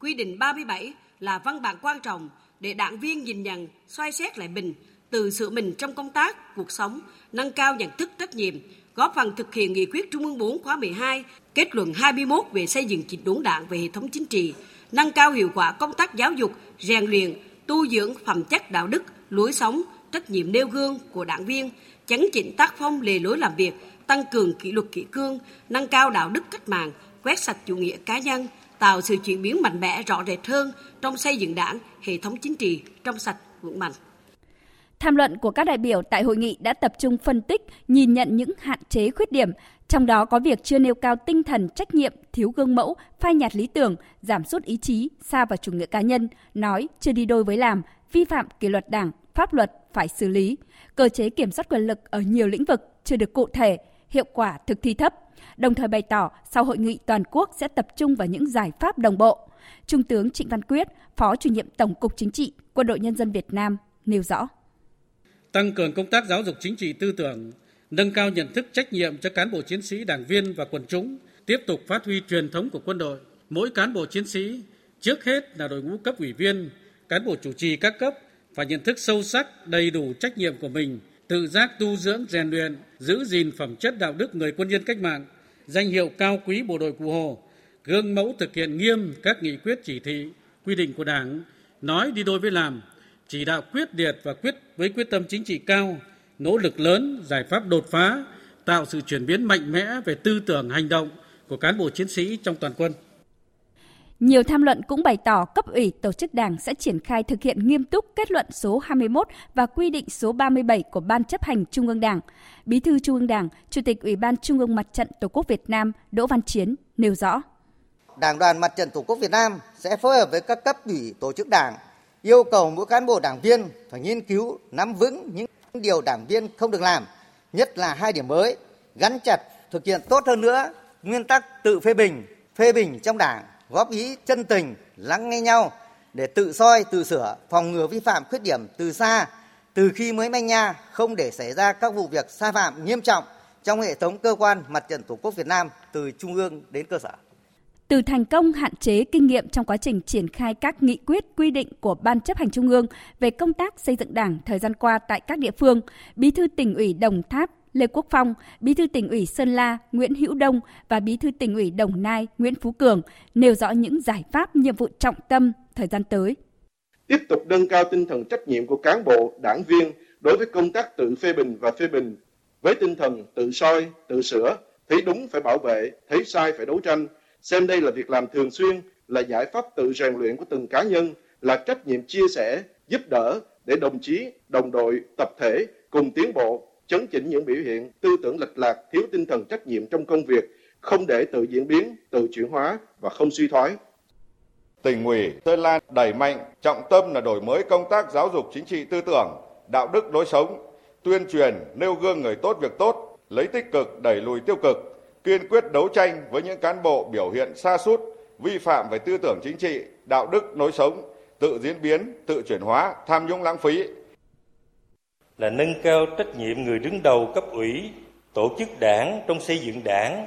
Quy định 37 là văn bản quan trọng để đảng viên nhìn nhận, xoay xét lại mình, từ sự mình trong công tác, cuộc sống, nâng cao nhận thức trách nhiệm, góp phần thực hiện nghị quyết Trung ương 4 khóa 12, kết luận 21 về xây dựng chỉnh đốn Đảng về hệ thống chính trị, nâng cao hiệu quả công tác giáo dục, rèn luyện, tu dưỡng phẩm chất đạo đức, lối sống, trách nhiệm nêu gương của đảng viên, chấn chỉnh tác phong lề lối làm việc, tăng cường kỷ luật kỷ cương, nâng cao đạo đức cách mạng, quét sạch chủ nghĩa cá nhân, tạo sự chuyển biến mạnh mẽ rõ rệt hơn trong xây dựng đảng, hệ thống chính trị trong sạch vững mạnh. Tham luận của các đại biểu tại hội nghị đã tập trung phân tích, nhìn nhận những hạn chế khuyết điểm, trong đó có việc chưa nêu cao tinh thần trách nhiệm, thiếu gương mẫu, phai nhạt lý tưởng, giảm sút ý chí, xa vào chủ nghĩa cá nhân, nói chưa đi đôi với làm, vi phạm kỷ luật đảng, pháp luật phải xử lý. Cơ chế kiểm soát quyền lực ở nhiều lĩnh vực chưa được cụ thể, hiệu quả thực thi thấp, đồng thời bày tỏ sau hội nghị toàn quốc sẽ tập trung vào những giải pháp đồng bộ. Trung tướng Trịnh Văn Quyết, Phó chủ nhiệm Tổng cục Chính trị, Quân đội Nhân dân Việt Nam nêu rõ. Tăng cường công tác giáo dục chính trị tư tưởng, nâng cao nhận thức trách nhiệm cho cán bộ chiến sĩ, đảng viên và quần chúng, tiếp tục phát huy truyền thống của quân đội. Mỗi cán bộ chiến sĩ, trước hết là đội ngũ cấp ủy viên, cán bộ chủ trì các cấp phải nhận thức sâu sắc, đầy đủ trách nhiệm của mình, tự giác tu dưỡng, rèn luyện, giữ gìn phẩm chất đạo đức người quân nhân cách mạng, danh hiệu cao quý bộ đội Cụ Hồ, gương mẫu thực hiện nghiêm các nghị quyết chỉ thị, quy định của Đảng, nói đi đôi với làm, chỉ đạo quyết liệt và quyết với quyết tâm chính trị cao, nỗ lực lớn, giải pháp đột phá, tạo sự chuyển biến mạnh mẽ về tư tưởng hành động của cán bộ chiến sĩ trong toàn quân. Nhiều tham luận cũng bày tỏ cấp ủy tổ chức đảng sẽ triển khai thực hiện nghiêm túc kết luận số 21 và quy định số 37 của Ban chấp hành Trung ương Đảng. Bí thư Trung ương Đảng, Chủ tịch Ủy ban Trung ương Mặt trận Tổ quốc Việt Nam Đỗ Văn Chiến nêu rõ. Đảng đoàn Mặt trận Tổ quốc Việt Nam sẽ phối hợp với các cấp ủy tổ chức đảng, yêu cầu mỗi cán bộ đảng viên phải nghiên cứu, nắm vững những điều đảng viên không được làm, nhất là hai điểm mới, gắn chặt thực hiện tốt hơn nữa nguyên tắc tự phê bình, phê bình trong đảng góp ý chân tình, lắng nghe nhau để tự soi, tự sửa, phòng ngừa vi phạm khuyết điểm từ xa, từ khi mới manh nha, không để xảy ra các vụ việc sai phạm nghiêm trọng trong hệ thống cơ quan mặt trận Tổ quốc Việt Nam từ trung ương đến cơ sở. Từ thành công hạn chế kinh nghiệm trong quá trình triển khai các nghị quyết quy định của Ban chấp hành Trung ương về công tác xây dựng Đảng thời gian qua tại các địa phương, Bí thư tỉnh ủy Đồng Tháp Lê Quốc Phong, Bí thư tỉnh ủy Sơn La Nguyễn Hữu Đông và Bí thư tỉnh ủy Đồng Nai Nguyễn Phú Cường nêu rõ những giải pháp nhiệm vụ trọng tâm thời gian tới. Tiếp tục nâng cao tinh thần trách nhiệm của cán bộ, đảng viên đối với công tác tự phê bình và phê bình với tinh thần tự soi, tự sửa, thấy đúng phải bảo vệ, thấy sai phải đấu tranh, xem đây là việc làm thường xuyên, là giải pháp tự rèn luyện của từng cá nhân, là trách nhiệm chia sẻ, giúp đỡ để đồng chí, đồng đội, tập thể cùng tiến bộ, chấn chỉnh những biểu hiện tư tưởng lệch lạc, thiếu tinh thần trách nhiệm trong công việc, không để tự diễn biến, tự chuyển hóa và không suy thoái. Tỉnh ủy Sơn La đẩy mạnh trọng tâm là đổi mới công tác giáo dục chính trị tư tưởng, đạo đức lối sống, tuyên truyền nêu gương người tốt việc tốt, lấy tích cực đẩy lùi tiêu cực, kiên quyết đấu tranh với những cán bộ biểu hiện xa sút vi phạm về tư tưởng chính trị, đạo đức lối sống, tự diễn biến, tự chuyển hóa, tham nhũng lãng phí, là nâng cao trách nhiệm người đứng đầu cấp ủy, tổ chức đảng trong xây dựng đảng,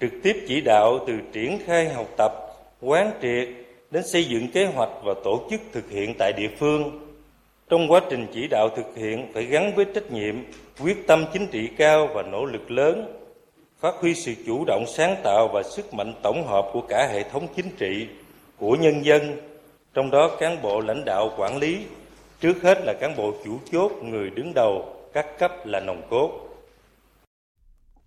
trực tiếp chỉ đạo từ triển khai học tập, quán triệt đến xây dựng kế hoạch và tổ chức thực hiện tại địa phương. Trong quá trình chỉ đạo thực hiện phải gắn với trách nhiệm, quyết tâm chính trị cao và nỗ lực lớn, phát huy sự chủ động sáng tạo và sức mạnh tổng hợp của cả hệ thống chính trị, của nhân dân, trong đó cán bộ lãnh đạo quản lý Trước hết là cán bộ chủ chốt, người đứng đầu, các cấp là nòng cốt.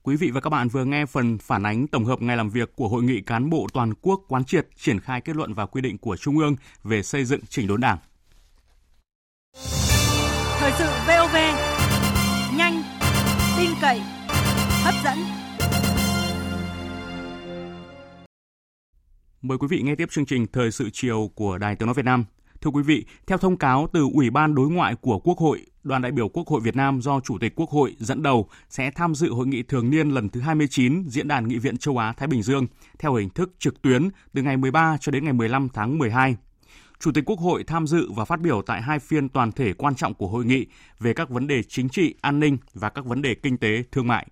Quý vị và các bạn vừa nghe phần phản ánh tổng hợp ngày làm việc của Hội nghị cán bộ toàn quốc quán triệt triển khai kết luận và quy định của Trung ương về xây dựng chỉnh đốn Đảng. Thời sự VOV, nhanh, tin cậy, hấp dẫn. Mời quý vị nghe tiếp chương trình Thời sự chiều của Đài Tiếng Nói Việt Nam. Thưa quý vị, theo thông cáo từ Ủy ban Đối ngoại của Quốc hội, đoàn đại biểu Quốc hội Việt Nam do Chủ tịch Quốc hội dẫn đầu sẽ tham dự hội nghị thường niên lần thứ 29 Diễn đàn Nghị viện châu Á Thái Bình Dương theo hình thức trực tuyến từ ngày 13 cho đến ngày 15 tháng 12. Chủ tịch Quốc hội tham dự và phát biểu tại hai phiên toàn thể quan trọng của hội nghị về các vấn đề chính trị, an ninh và các vấn đề kinh tế, thương mại.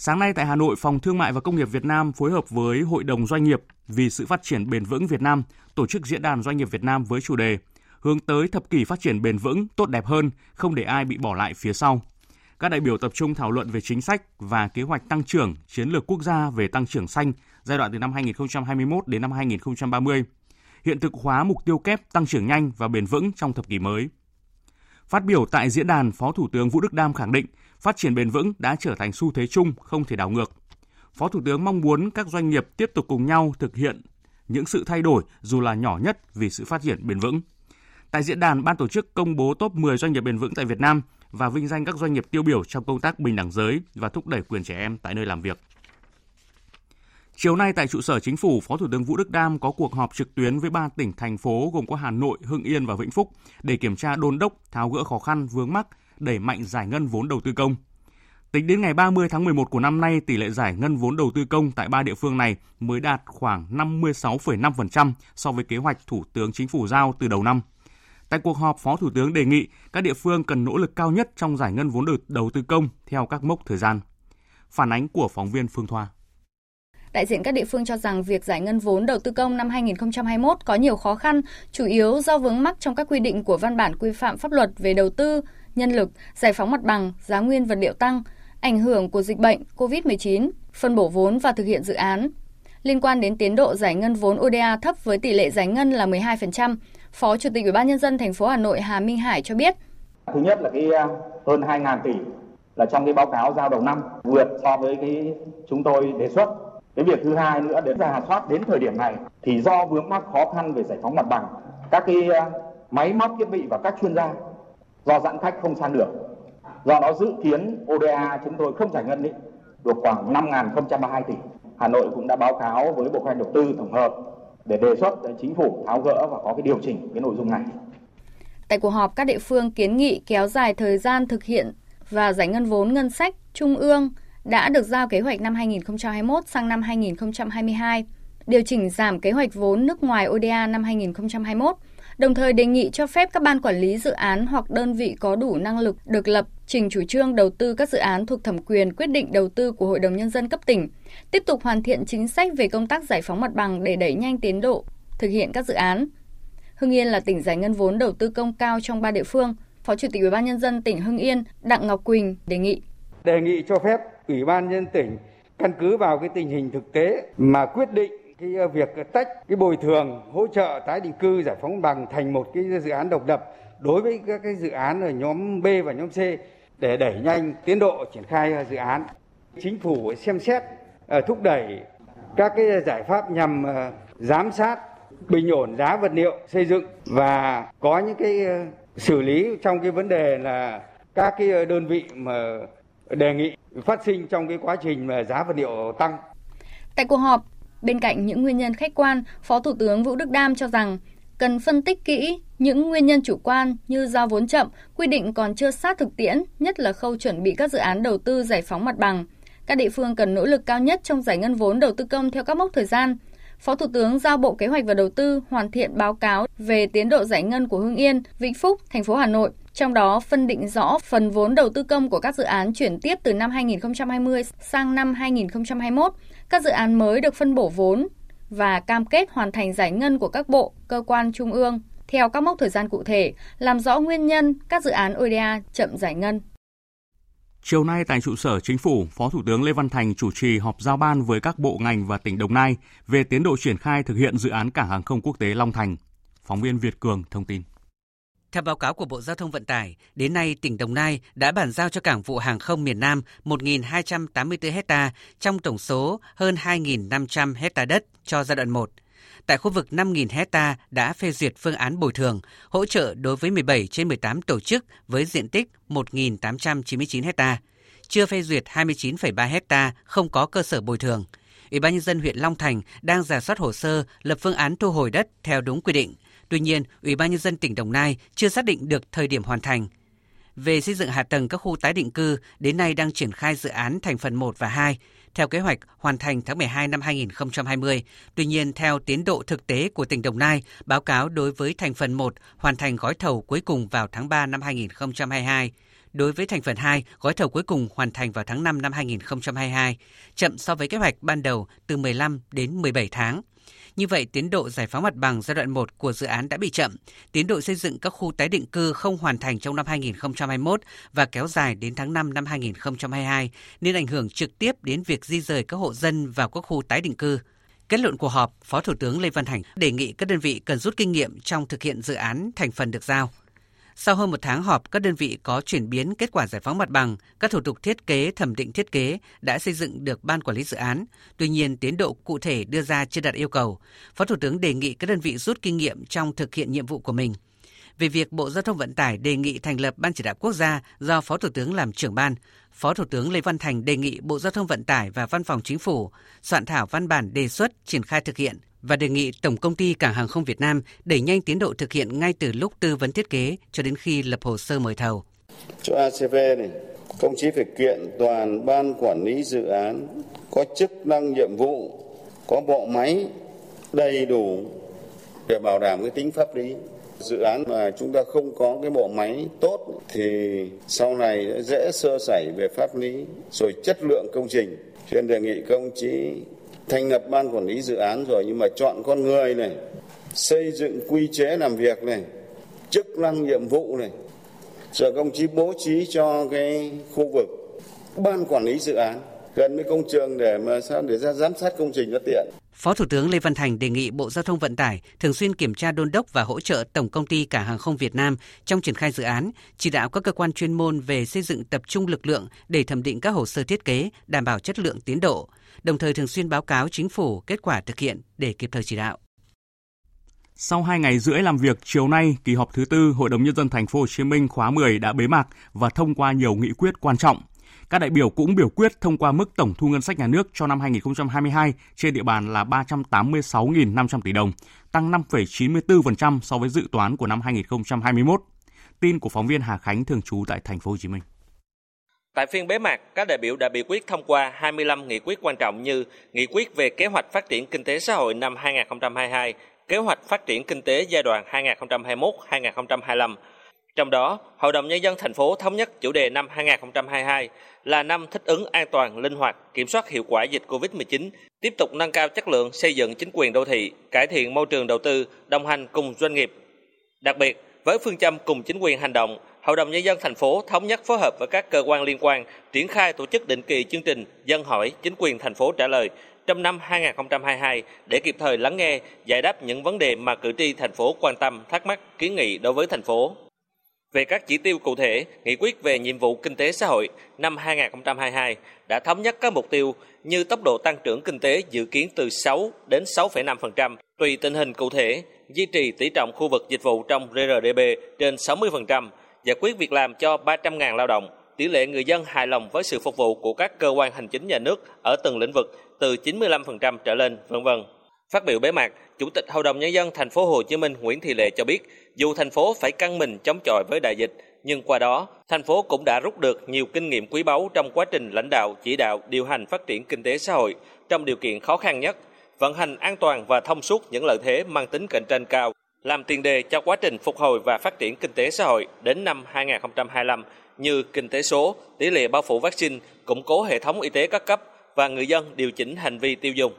Sáng nay tại Hà Nội, Phòng Thương mại và Công nghiệp Việt Nam phối hợp với Hội đồng Doanh nghiệp vì sự phát triển bền vững Việt Nam tổ chức diễn đàn doanh nghiệp Việt Nam với chủ đề hướng tới thập kỷ phát triển bền vững, tốt đẹp hơn, không để ai bị bỏ lại phía sau. Các đại biểu tập trung thảo luận về chính sách và kế hoạch tăng trưởng, chiến lược quốc gia về tăng trưởng xanh giai đoạn từ năm 2021 đến năm 2030, hiện thực hóa mục tiêu kép tăng trưởng nhanh và bền vững trong thập kỷ mới. Phát biểu tại diễn đàn, Phó Thủ tướng Vũ Đức Đam khẳng định phát triển bền vững đã trở thành xu thế chung không thể đảo ngược. Phó Thủ tướng mong muốn các doanh nghiệp tiếp tục cùng nhau thực hiện những sự thay đổi dù là nhỏ nhất vì sự phát triển bền vững. Tại diễn đàn, ban tổ chức công bố top 10 doanh nghiệp bền vững tại Việt Nam và vinh danh các doanh nghiệp tiêu biểu trong công tác bình đẳng giới và thúc đẩy quyền trẻ em tại nơi làm việc. Chiều nay tại trụ sở chính phủ, Phó Thủ tướng Vũ Đức Đam có cuộc họp trực tuyến với ba tỉnh thành phố gồm có Hà Nội, Hưng Yên và Vĩnh Phúc để kiểm tra đôn đốc, tháo gỡ khó khăn vướng mắc, đẩy mạnh giải ngân vốn đầu tư công. Tính đến ngày 30 tháng 11 của năm nay, tỷ lệ giải ngân vốn đầu tư công tại ba địa phương này mới đạt khoảng 56,5% so với kế hoạch Thủ tướng Chính phủ giao từ đầu năm. Tại cuộc họp, Phó Thủ tướng đề nghị các địa phương cần nỗ lực cao nhất trong giải ngân vốn đầu tư công theo các mốc thời gian. Phản ánh của phóng viên Phương Thoa. Đại diện các địa phương cho rằng việc giải ngân vốn đầu tư công năm 2021 có nhiều khó khăn, chủ yếu do vướng mắc trong các quy định của văn bản quy phạm pháp luật về đầu tư, nhân lực, giải phóng mặt bằng, giá nguyên vật liệu tăng, ảnh hưởng của dịch bệnh COVID-19, phân bổ vốn và thực hiện dự án. Liên quan đến tiến độ giải ngân vốn ODA thấp với tỷ lệ giải ngân là 12%, Phó Chủ tịch Ủy ban nhân dân thành phố Hà Nội Hà Minh Hải cho biết. Thứ nhất là cái ờ, hơn 2.000 tỷ là trong cái báo cáo giao đầu năm vượt so với cái chúng tôi đề xuất. Cái việc thứ hai nữa đến giả soát đến thời điểm này thì do vướng mắc khó khăn về giải phóng mặt bằng, các cái ờ, máy móc thiết bị và các chuyên gia do giãn cách không sang được. Do đó dự kiến ODA chúng tôi không giải ngân ý, được khoảng 5.032 tỷ. Hà Nội cũng đã báo cáo với Bộ Kế hoạch Đầu tư tổng hợp để đề xuất chính phủ tháo gỡ và có cái điều chỉnh cái nội dung này. Tại cuộc họp, các địa phương kiến nghị kéo dài thời gian thực hiện và giải ngân vốn ngân sách trung ương đã được giao kế hoạch năm 2021 sang năm 2022, điều chỉnh giảm kế hoạch vốn nước ngoài ODA năm 2021, đồng thời đề nghị cho phép các ban quản lý dự án hoặc đơn vị có đủ năng lực được lập trình chủ trương đầu tư các dự án thuộc thẩm quyền quyết định đầu tư của Hội đồng Nhân dân cấp tỉnh, tiếp tục hoàn thiện chính sách về công tác giải phóng mặt bằng để đẩy nhanh tiến độ thực hiện các dự án. Hưng Yên là tỉnh giải ngân vốn đầu tư công cao trong ba địa phương. Phó Chủ tịch Ủy ban nhân dân tỉnh Hưng Yên Đặng Ngọc Quỳnh đề nghị đề nghị cho phép Ủy ban nhân tỉnh căn cứ vào cái tình hình thực tế mà quyết định cái ờ, việc tách cái bồi thường hỗ trợ tái định cư giải phóng bằng thành một cái dự án độc lập đối với các cái dự án ở nhóm B và nhóm C để đẩy nhanh tiến độ triển khai ờ, dự án. Chính phủ xem xét ờ, thúc đẩy các cái giải pháp nhằm giám sát bình ổn giá vật liệu xây dựng và có những cái xử lý trong cái vấn đề là các cái đơn vị mà đề nghị phát sinh trong cái quá trình mà giá vật liệu tăng. Tại cuộc họp, bên cạnh những nguyên nhân khách quan, Phó Thủ tướng Vũ Đức Đam cho rằng cần phân tích kỹ những nguyên nhân chủ quan như giao vốn chậm, quy định còn chưa sát thực tiễn, nhất là khâu chuẩn bị các dự án đầu tư giải phóng mặt bằng. Các địa phương cần nỗ lực cao nhất trong giải ngân vốn đầu tư công theo các mốc thời gian. Phó Thủ tướng giao Bộ Kế hoạch và Đầu tư hoàn thiện báo cáo về tiến độ giải ngân của Hưng Yên, Vĩnh Phúc, thành phố Hà Nội, trong đó phân định rõ phần vốn đầu tư công của các dự án chuyển tiếp từ năm 2020 sang năm 2021. Các dự án mới được phân bổ vốn và cam kết hoàn thành giải ngân của các bộ, cơ quan trung ương theo các mốc thời gian cụ thể, làm rõ nguyên nhân các dự án ODA chậm giải ngân. Chiều nay tại trụ sở Chính phủ, Phó Thủ tướng Lê Văn Thành chủ trì họp giao ban với các bộ ngành và tỉnh Đồng Nai về tiến độ triển khai thực hiện dự án cảng hàng không quốc tế Long Thành. Phóng viên Việt Cường thông tin. Theo báo cáo của Bộ Giao thông Vận tải, đến nay tỉnh Đồng Nai đã bàn giao cho Cảng vụ Hàng không miền Nam 1.284 hecta trong tổng số hơn 2.500 hecta đất cho giai đoạn 1. Tại khu vực 5.000 hecta đã phê duyệt phương án bồi thường, hỗ trợ đối với 17 trên 18 tổ chức với diện tích 1.899 hecta. Chưa phê duyệt 29,3 hecta không có cơ sở bồi thường. Ủy ban nhân dân huyện Long Thành đang giả soát hồ sơ lập phương án thu hồi đất theo đúng quy định – Tuy nhiên, Ủy ban nhân dân tỉnh Đồng Nai chưa xác định được thời điểm hoàn thành. Về xây dựng hạ tầng các khu tái định cư, đến nay đang triển khai dự án thành phần 1 và 2, theo kế hoạch hoàn thành tháng 12 năm 2020. Tuy nhiên, theo tiến độ thực tế của tỉnh Đồng Nai, báo cáo đối với thành phần 1 hoàn thành gói thầu cuối cùng vào tháng 3 năm 2022. Đối với thành phần 2, gói thầu cuối cùng hoàn thành vào tháng 5 năm 2022, chậm so với kế hoạch ban đầu từ 15 đến 17 tháng. Như vậy, tiến độ giải phóng mặt bằng giai đoạn 1 của dự án đã bị chậm, tiến độ xây dựng các khu tái định cư không hoàn thành trong năm 2021 và kéo dài đến tháng 5 năm 2022, nên ảnh hưởng trực tiếp đến việc di rời các hộ dân vào các khu tái định cư. Kết luận cuộc họp, Phó Thủ tướng Lê Văn Thành đề nghị các đơn vị cần rút kinh nghiệm trong thực hiện dự án thành phần được giao. Sau hơn một tháng họp, các đơn vị có chuyển biến kết quả giải phóng mặt bằng, các thủ tục thiết kế, thẩm định thiết kế đã xây dựng được ban quản lý dự án. Tuy nhiên, tiến độ cụ thể đưa ra chưa đạt yêu cầu. Phó Thủ tướng đề nghị các đơn vị rút kinh nghiệm trong thực hiện nhiệm vụ của mình. Về việc Bộ Giao thông Vận tải đề nghị thành lập Ban chỉ đạo quốc gia do Phó Thủ tướng làm trưởng ban, Phó Thủ tướng Lê Văn Thành đề nghị Bộ Giao thông Vận tải và Văn phòng Chính phủ soạn thảo văn bản đề xuất triển khai thực hiện và đề nghị Tổng công ty Cảng hàng không Việt Nam đẩy nhanh tiến độ thực hiện ngay từ lúc tư vấn thiết kế cho đến khi lập hồ sơ mời thầu. Chỗ ACV này Công chí phải kiện toàn ban quản lý dự án có chức năng nhiệm vụ, có bộ máy đầy đủ để bảo đảm cái tính pháp lý. Dự án mà chúng ta không có cái bộ máy tốt thì sau này dễ sơ sẩy về pháp lý rồi chất lượng công trình. Cho nên đề nghị công chí thành lập ban quản lý dự án rồi nhưng mà chọn con người này, xây dựng quy chế làm việc này, chức năng nhiệm vụ này, rồi công chí bố trí cho cái khu vực ban quản lý dự án gần với công trường để mà sao để ra giám sát công trình nó tiện. Phó Thủ tướng Lê Văn Thành đề nghị Bộ Giao thông Vận tải thường xuyên kiểm tra đôn đốc và hỗ trợ Tổng công ty Cảng hàng không Việt Nam trong triển khai dự án, chỉ đạo các cơ quan chuyên môn về xây dựng tập trung lực lượng để thẩm định các hồ sơ thiết kế, đảm bảo chất lượng tiến độ, đồng thời thường xuyên báo cáo chính phủ kết quả thực hiện để kịp thời chỉ đạo. Sau 2 ngày rưỡi làm việc, chiều nay, kỳ họp thứ tư Hội đồng nhân dân thành phố Hồ Chí Minh khóa 10 đã bế mạc và thông qua nhiều nghị quyết quan trọng. Các đại biểu cũng biểu quyết thông qua mức tổng thu ngân sách nhà nước cho năm 2022 trên địa bàn là 386.500 tỷ đồng, tăng 5,94% so với dự toán của năm 2021. Tin của phóng viên Hà Khánh thường trú tại thành phố Hồ Chí Minh. Tại phiên bế mạc, các đại biểu đã biểu quyết thông qua 25 nghị quyết quan trọng như nghị quyết về kế hoạch phát triển kinh tế xã hội năm 2022, kế hoạch phát triển kinh tế giai đoạn 2021-2025. Trong đó, Hội đồng Nhân dân thành phố thống nhất chủ đề năm 2022 là năm thích ứng an toàn, linh hoạt, kiểm soát hiệu quả dịch COVID-19, tiếp tục nâng cao chất lượng xây dựng chính quyền đô thị, cải thiện môi trường đầu tư, đồng hành cùng doanh nghiệp. Đặc biệt, với phương châm cùng chính quyền hành động, Hội đồng Nhân dân thành phố thống nhất phối hợp với các cơ quan liên quan triển khai tổ chức định kỳ chương trình dân hỏi chính quyền thành phố trả lời trong năm 2022 để kịp thời lắng nghe, giải đáp những vấn đề mà cử tri thành phố quan tâm, thắc mắc, kiến nghị đối với thành phố. Về các chỉ tiêu cụ thể, nghị quyết về nhiệm vụ kinh tế xã hội năm 2022 đã thống nhất các mục tiêu như tốc độ tăng trưởng kinh tế dự kiến từ 6 đến 6,5%, tùy tình hình cụ thể, duy trì tỷ trọng khu vực dịch vụ trong GRDP trên 60%, giải quyết việc làm cho 300.000 lao động, tỷ lệ người dân hài lòng với sự phục vụ của các cơ quan hành chính nhà nước ở từng lĩnh vực từ 95% trở lên, vân vân. Phát biểu bế mạc, Chủ tịch Hội đồng nhân dân thành phố Hồ Chí Minh Nguyễn Thị Lệ cho biết, dù thành phố phải căng mình chống chọi với đại dịch, nhưng qua đó, thành phố cũng đã rút được nhiều kinh nghiệm quý báu trong quá trình lãnh đạo, chỉ đạo, điều hành phát triển kinh tế xã hội trong điều kiện khó khăn nhất, vận hành an toàn và thông suốt những lợi thế mang tính cạnh tranh cao, làm tiền đề cho quá trình phục hồi và phát triển kinh tế xã hội đến năm 2025 như kinh tế số, tỷ lệ bao phủ vaccine, củng cố hệ thống y tế các cấp và người dân điều chỉnh hành vi tiêu dùng.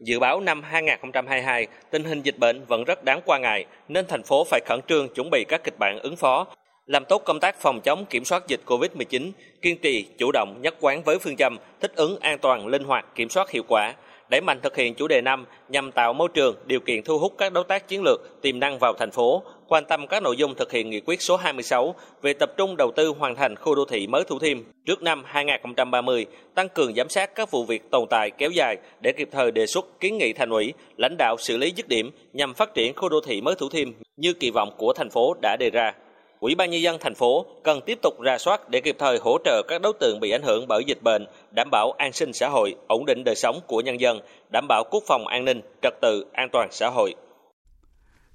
Dự báo năm 2022, tình hình dịch bệnh vẫn rất đáng quan ngại, nên thành phố phải khẩn trương chuẩn bị các kịch bản ứng phó, làm tốt công tác phòng chống kiểm soát dịch COVID-19, kiên trì, chủ động, nhất quán với phương châm thích ứng an toàn, linh hoạt, kiểm soát hiệu quả, đẩy mạnh thực hiện chủ đề năm nhằm tạo môi trường, điều kiện thu hút các đối tác chiến lược tiềm năng vào thành phố, quan tâm các nội dung thực hiện nghị quyết số 26 về tập trung đầu tư hoàn thành khu đô thị mới Thủ Thiêm trước năm 2030, tăng cường giám sát các vụ việc tồn tại kéo dài để kịp thời đề xuất kiến nghị thành ủy, lãnh đạo xử lý dứt điểm nhằm phát triển khu đô thị mới Thủ Thiêm như kỳ vọng của thành phố đã đề ra. Ủy ban nhân dân thành phố cần tiếp tục ra soát để kịp thời hỗ trợ các đối tượng bị ảnh hưởng bởi dịch bệnh, đảm bảo an sinh xã hội, ổn định đời sống của nhân dân, đảm bảo quốc phòng an ninh, trật tự, an toàn xã hội.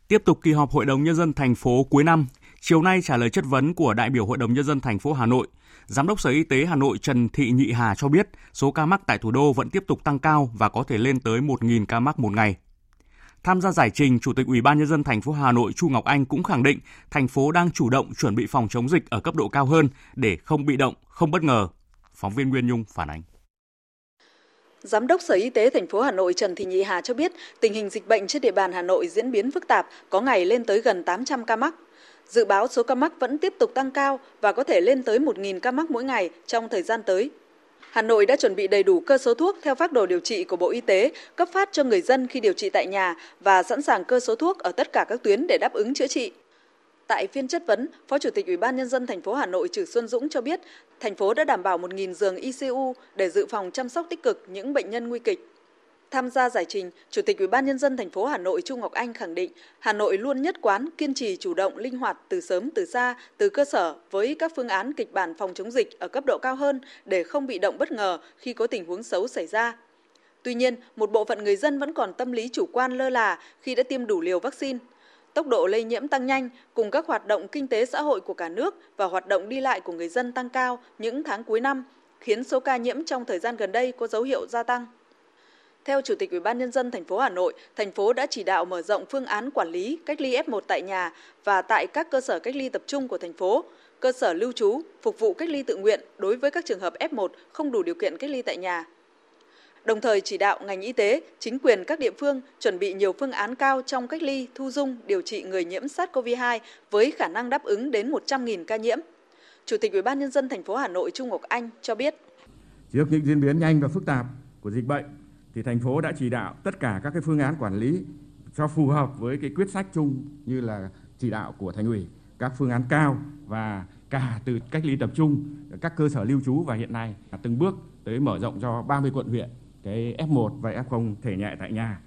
Tiếp tục kỳ họp Hội đồng nhân dân thành phố cuối năm, chiều nay trả lời chất vấn của đại biểu Hội đồng nhân dân thành phố Hà Nội, Giám đốc Sở Y tế Hà Nội Trần Thị Nhị Hà cho biết số ca mắc tại thủ đô vẫn tiếp tục tăng cao và có thể lên tới 1.000 ca mắc một ngày. Tham gia giải trình, Chủ tịch Ủy ban nhân dân thành phố Hà Nội Chu Ngọc Anh cũng khẳng định thành phố đang chủ động chuẩn bị phòng chống dịch ở cấp độ cao hơn để không bị động, không bất ngờ. Phóng viên Nguyên Nhung phản ánh. Giám đốc Sở Y tế thành phố Hà Nội Trần Thị Nhị Hà cho biết, tình hình dịch bệnh trên địa bàn Hà Nội diễn biến phức tạp, có ngày lên tới gần 800 ca mắc. Dự báo số ca mắc vẫn tiếp tục tăng cao và có thể lên tới 1.000 ca mắc mỗi ngày trong thời gian tới. Hà Nội đã chuẩn bị đầy đủ cơ số thuốc theo phác đồ điều trị của Bộ Y tế, cấp phát cho người dân khi điều trị tại nhà và sẵn sàng cơ số thuốc ở tất cả các tuyến để đáp ứng chữa trị. Tại phiên chất vấn, Phó Chủ tịch Ủy ban nhân dân thành phố Hà Nội Trử Xuân Dũng cho biết, thành phố đã đảm bảo 1.000 giường ICU để dự phòng chăm sóc tích cực những bệnh nhân nguy kịch. Tham gia giải trình, Chủ tịch Ủy ban nhân dân thành phố Hà Nội Trung Ngọc Anh khẳng định, Hà Nội luôn nhất quán kiên trì chủ động linh hoạt từ sớm từ xa, từ cơ sở với các phương án kịch bản phòng chống dịch ở cấp độ cao hơn để không bị động bất ngờ khi có tình huống xấu xảy ra. Tuy nhiên, một bộ phận người dân vẫn còn tâm lý chủ quan lơ là khi đã tiêm đủ liều vaccine. tốc độ lây nhiễm tăng nhanh cùng các hoạt động kinh tế xã hội của cả nước và hoạt động đi lại của người dân tăng cao những tháng cuối năm, khiến số ca nhiễm trong thời gian gần đây có dấu hiệu gia tăng. Theo Chủ tịch Ủy ban nhân dân thành phố Hà Nội, thành phố đã chỉ đạo mở rộng phương án quản lý cách ly F1 tại nhà và tại các cơ sở cách ly tập trung của thành phố, cơ sở lưu trú, phục vụ cách ly tự nguyện đối với các trường hợp F1 không đủ điều kiện cách ly tại nhà. Đồng thời chỉ đạo ngành y tế, chính quyền các địa phương chuẩn bị nhiều phương án cao trong cách ly, thu dung, điều trị người nhiễm SARS-CoV-2 với khả năng đáp ứng đến 100.000 ca nhiễm. Chủ tịch Ủy ban nhân dân thành phố Hà Nội Trung Ngọc Anh cho biết: Trước những diễn biến nhanh và phức tạp của dịch bệnh thì thành phố đã chỉ đạo tất cả các cái phương án quản lý cho phù hợp với cái quyết sách chung như là chỉ đạo của thành ủy, các phương án cao và cả từ cách ly tập trung, các cơ sở lưu trú và hiện nay từng bước tới mở rộng cho 30 quận huyện, cái F1 và F0 thể nhẹ tại nhà.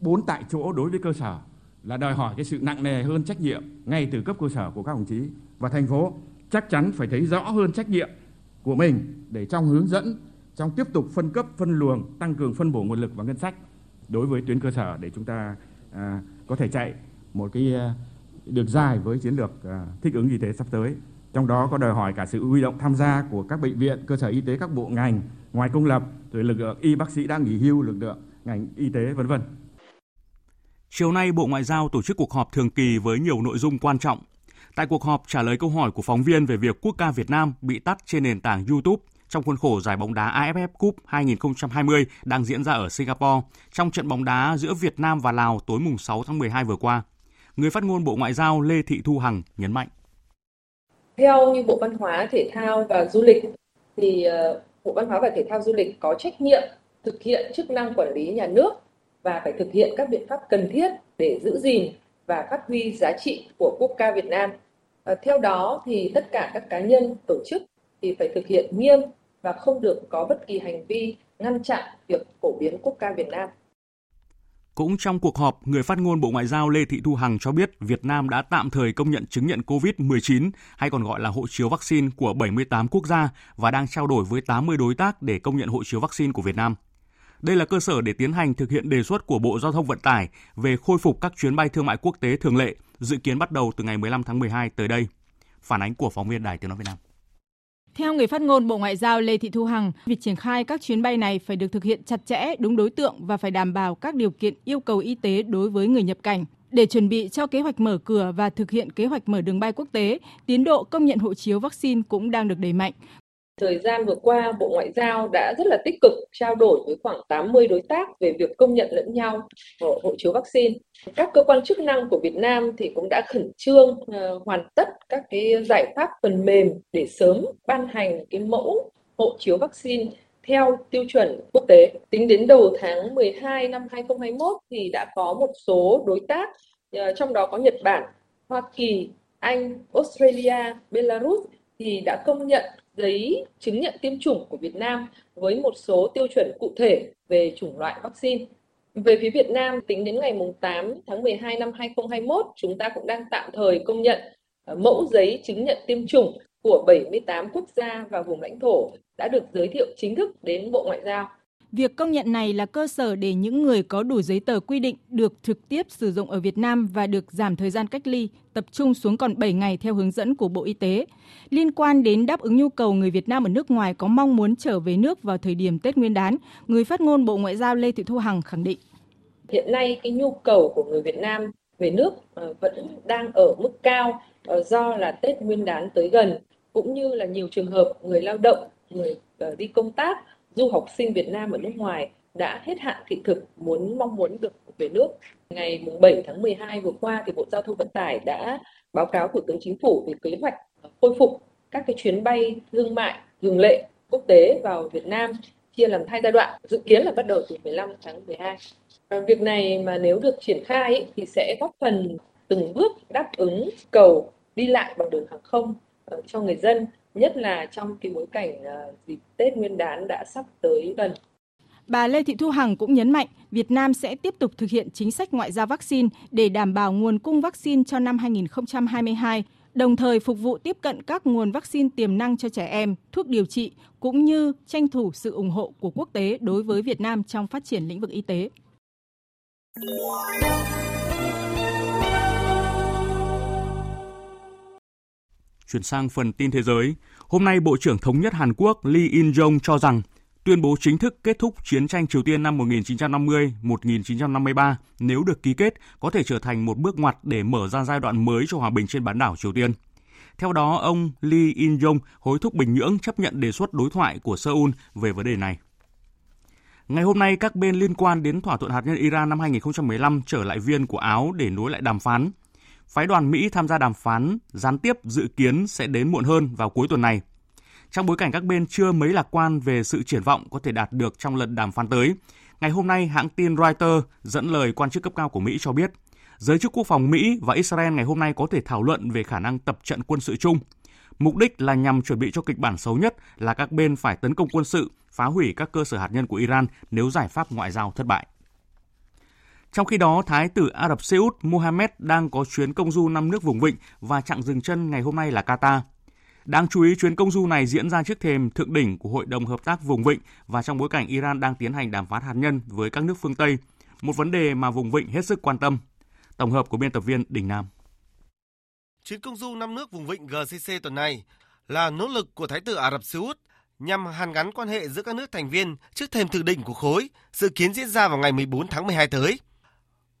Bốn tại chỗ đối với cơ sở là đòi hỏi cái sự nặng nề hơn trách nhiệm ngay từ cấp cơ sở của các đồng chí và thành phố chắc chắn phải thấy rõ hơn trách nhiệm của mình để trong hướng dẫn trong tiếp tục phân cấp phân luồng tăng cường phân bổ nguồn lực và ngân sách đối với tuyến cơ sở để chúng ta à, có thể chạy một cái à, được dài với chiến lược à, thích ứng y tế sắp tới trong đó có đòi hỏi cả sự huy động tham gia của các bệnh viện cơ sở y tế các bộ ngành ngoài công lập rồi lực lượng y bác sĩ đang nghỉ hưu lực lượng ngành y tế vân vân Chiều nay, Bộ Ngoại giao tổ chức cuộc họp thường kỳ với nhiều nội dung quan trọng. Tại cuộc họp trả lời câu hỏi của phóng viên về việc quốc ca Việt Nam bị tắt trên nền tảng YouTube trong khuôn khổ giải bóng đá AFF Cup 2020 đang diễn ra ở Singapore trong trận bóng đá giữa Việt Nam và Lào tối mùng 6 tháng 12 vừa qua. Người phát ngôn Bộ Ngoại giao Lê Thị Thu Hằng nhấn mạnh. Theo như Bộ Văn hóa, Thể thao và Du lịch thì ờ, Bộ Văn hóa và Thể thao Du lịch có trách nhiệm thực hiện chức năng quản lý nhà nước và phải thực hiện các biện pháp cần thiết để giữ gìn và phát huy giá trị của quốc ca Việt Nam. À, theo đó thì tất cả các cá nhân, tổ chức thì phải thực hiện nghiêm và không được có bất kỳ hành vi ngăn chặn việc phổ biến quốc ca Việt Nam. Cũng trong cuộc họp, người phát ngôn Bộ Ngoại giao Lê Thị Thu Hằng cho biết Việt Nam đã tạm thời công nhận chứng nhận COVID-19 hay còn gọi là hộ chiếu vaccine của 78 quốc gia và đang trao đổi với 80 đối tác để công nhận hộ chiếu vaccine của Việt Nam. Đây là cơ sở để tiến hành thực hiện đề xuất của Bộ Giao thông Vận tải về khôi phục các chuyến bay thương mại quốc tế thường lệ, dự kiến bắt đầu từ ngày 15 tháng 12 tới đây. Phản ánh của phóng viên Đài Tiếng Nói Việt Nam. Theo người phát ngôn Bộ Ngoại giao Lê Thị Thu Hằng, việc triển khai các chuyến bay này phải được thực hiện chặt chẽ, đúng đối tượng và phải đảm bảo các điều kiện yêu cầu y tế đối với người nhập cảnh. Để chuẩn bị cho kế hoạch mở cửa và thực hiện kế hoạch mở đường bay quốc tế, tiến độ công nhận hộ chiếu vaccine cũng đang được đẩy mạnh. Thời gian vừa qua, Bộ Ngoại giao đã rất là tích cực trao đổi với khoảng 80 đối tác về việc công nhận lẫn nhau hộ, hộ chiếu vaccine. Các cơ quan chức năng của Việt Nam thì cũng đã khẩn trương uh, hoàn tất các cái giải pháp phần mềm để sớm ban hành cái mẫu hộ chiếu vaccine theo tiêu chuẩn quốc tế. Tính đến đầu tháng 12 năm 2021 thì đã có một số đối tác, uh, trong đó có Nhật Bản, Hoa Kỳ, Anh, Australia, Belarus thì đã công nhận giấy chứng nhận tiêm chủng của Việt Nam với một số tiêu chuẩn cụ thể về chủng loại vaccine. Về phía Việt Nam, tính đến ngày 8 tháng 12 năm 2021, chúng ta cũng đang tạm thời công nhận ờ, mẫu giấy chứng nhận tiêm chủng của 78 quốc gia và vùng lãnh thổ đã được giới thiệu chính thức đến Bộ Ngoại giao. Việc công nhận này là cơ sở để những người có đủ giấy tờ quy định được trực tiếp sử dụng ở Việt Nam và được giảm thời gian cách ly, tập trung xuống còn 7 ngày theo hướng dẫn của Bộ Y tế. Liên quan đến đáp ứng nhu cầu người Việt Nam ở nước ngoài có mong muốn trở về nước vào thời điểm Tết Nguyên đán, người phát ngôn Bộ Ngoại giao Lê Thị Thu Hằng khẳng định. Hiện nay cái nhu cầu của người Việt Nam về nước ờ, vẫn đang ở mức cao ờ, do là Tết Nguyên đán tới gần cũng như là nhiều trường hợp người lao động, người ờ, đi công tác du học sinh Việt Nam ở nước ngoài đã hết hạn thị thực muốn mong muốn được về nước. Ngày 7 tháng 12 vừa qua thì Bộ Giao thông Vận tải đã báo cáo Thủ tướng Chính phủ về kế hoạch khôi phục các cái chuyến bay thương mại thường lệ quốc tế vào Việt Nam chia làm hai giai đoạn, dự kiến là bắt đầu từ 15 tháng 12. Và việc này mà nếu được triển khai ấy, thì sẽ góp phần từng bước đáp ứng cầu đi lại bằng đường hàng không ờ, cho người dân nhất là trong cái bối cảnh ờ, dịp Tết Nguyên đán đã sắp tới gần. Bà Lê Thị Thu Hằng cũng nhấn mạnh Việt Nam sẽ tiếp tục thực hiện chính sách ngoại giao vaccine để đảm bảo nguồn cung vaccine cho năm 2022, đồng thời phục vụ tiếp cận các nguồn vaccine tiềm năng cho trẻ em, thuốc điều trị cũng như tranh thủ sự ủng hộ của quốc tế đối với Việt Nam trong phát triển lĩnh vực y tế. Chuyển sang phần tin thế giới, hôm nay Bộ trưởng Thống nhất Hàn Quốc Lee In-jong cho rằng tuyên bố chính thức kết thúc chiến tranh Triều Tiên năm 1950-1953 nếu được ký kết có thể trở thành một bước ngoặt để mở ra giai đoạn mới cho hòa bình trên bán đảo Triều Tiên. Theo đó, ông Lee In-jong hối thúc Bình Nhưỡng chấp nhận đề xuất đối thoại của Seoul về vấn đề này. Ngày hôm nay, các bên liên quan đến thỏa thuận hạt nhân Iran năm 2015 trở lại viên của Áo để nối lại đàm phán. Phái đoàn Mỹ tham gia đàm phán gián tiếp dự kiến sẽ đến muộn hơn vào cuối tuần này. Trong bối cảnh các bên chưa mấy lạc quan về sự triển vọng có thể đạt được trong lần đàm phán tới, ngày hôm nay hãng tin Reuters dẫn lời quan chức cấp cao của Mỹ cho biết, giới chức quốc phòng Mỹ và Israel ngày hôm nay có thể thảo luận về khả năng tập trận quân sự chung. Mục đích là nhằm chuẩn bị cho kịch bản xấu nhất là các bên phải tấn công quân sự, phá hủy các cơ sở hạt nhân của Iran nếu giải pháp ngoại giao thất bại. Trong khi đó, Thái tử Ả Rập Xê Út Mohammed đang có chuyến công du năm nước vùng vịnh và chặng dừng chân ngày hôm nay là Qatar. Đáng chú ý, chuyến công du này diễn ra trước thềm thượng đỉnh của Hội đồng Hợp tác Vùng Vịnh và trong bối cảnh Iran đang tiến hành đàm phán hạt nhân với các nước phương Tây, một vấn đề mà vùng vịnh hết sức quan tâm. Tổng hợp của biên tập viên Đình Nam. Chuyến công du năm nước vùng vịnh GCC tuần này là nỗ lực của Thái tử Ả Rập Xê Út nhằm hàn gắn quan hệ giữa các nước thành viên trước thềm thượng đỉnh của khối, dự kiến diễn ra vào ngày 14 tháng 12 tới.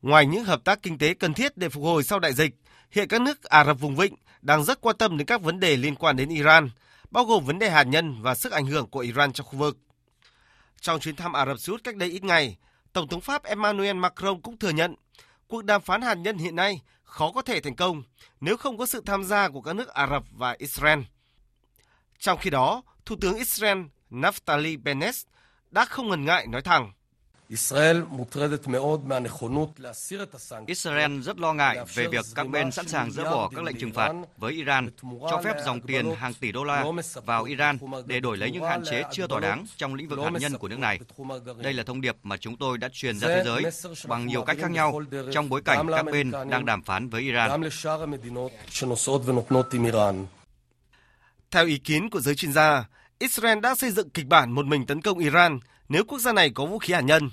Ngoài những hợp tác kinh tế cần thiết để phục hồi sau đại dịch, hiện các nước Ả Rập vùng vịnh đang rất quan tâm đến các vấn đề liên quan đến Iran, bao gồm vấn đề hạt nhân và sức ảnh hưởng của Iran trong khu vực. Trong chuyến thăm Ả Rập Xê Út cách đây ít ngày, Tổng thống Pháp Emmanuel Macron cũng thừa nhận cuộc đàm phán hạt nhân hiện nay khó có thể thành công nếu không có sự tham gia của các nước Ả Rập và Israel. Trong khi đó, Thủ tướng Israel Naftali Bennett đã không ngần ngại nói thẳng Israel rất lo ngại về việc các bên sẵn sàng dỡ bỏ các lệnh trừng phạt với Iran, cho phép dòng tiền hàng tỷ đô la vào Iran để đổi lấy những hạn chế chưa thỏa đáng trong lĩnh vực hạt nhân của nước này. Đây là thông điệp mà chúng tôi đã truyền ra thế giới bằng nhiều cách khác nhau trong bối cảnh các bên đang đàm phán với Iran. Theo ý kiến của giới chuyên gia, Israel đã xây dựng kịch bản một mình tấn công Iran nếu quốc gia này có vũ khí hạt nhân.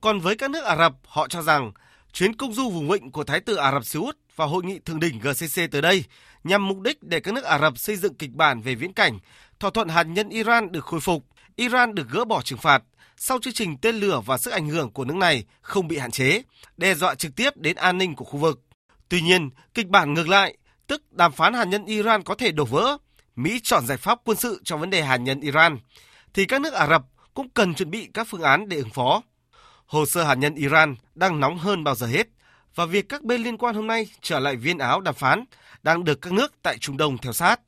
Còn với các nước Ả Rập, họ cho rằng chuyến công du vùng vịnh của Thái tử Ả Rập Xê Út và hội nghị thượng đỉnh GCC tới đây nhằm mục đích để các nước Ả Rập xây dựng kịch bản về viễn cảnh thỏa thuận hạt nhân Iran được khôi phục, Iran được gỡ bỏ trừng phạt sau chương trình tên lửa và sức ảnh hưởng của nước này không bị hạn chế, đe dọa trực tiếp đến an ninh của khu vực. Tuy nhiên, kịch bản ngược lại, tức đàm phán hạt nhân Iran có thể đổ vỡ, Mỹ chọn giải pháp quân sự cho vấn đề hạt nhân Iran, thì các nước Ả Rập cũng cần chuẩn bị các phương án để ứng phó. Hồ sơ hạt nhân Iran đang nóng hơn bao giờ hết và việc các bên liên quan hôm nay trở lại viên áo đàm phán đang được các nước tại Trung Đông theo sát.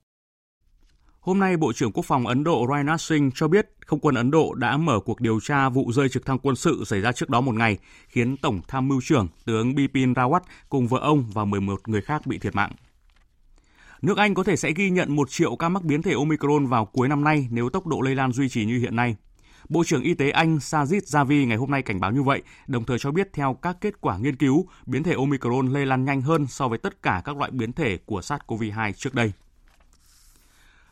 Hôm nay, Bộ trưởng Quốc phòng Ấn Độ Rajnath Singh cho biết không quân Ấn Độ đã mở cuộc điều tra vụ rơi trực thăng quân sự xảy ra trước đó một ngày, khiến Tổng tham mưu trưởng tướng Bipin Rawat cùng vợ ông và 11 người khác bị thiệt mạng. Nước Anh có thể sẽ ghi nhận 1 triệu ca mắc biến thể Omicron vào cuối năm nay nếu tốc độ lây lan duy trì như hiện nay. Bộ trưởng Y tế Anh Sajid Javid ngày hôm nay cảnh báo như vậy, đồng thời cho biết theo các kết quả nghiên cứu, biến thể Omicron lây lan nhanh hơn so với tất cả các loại biến thể của SARS-CoV-2 trước đây.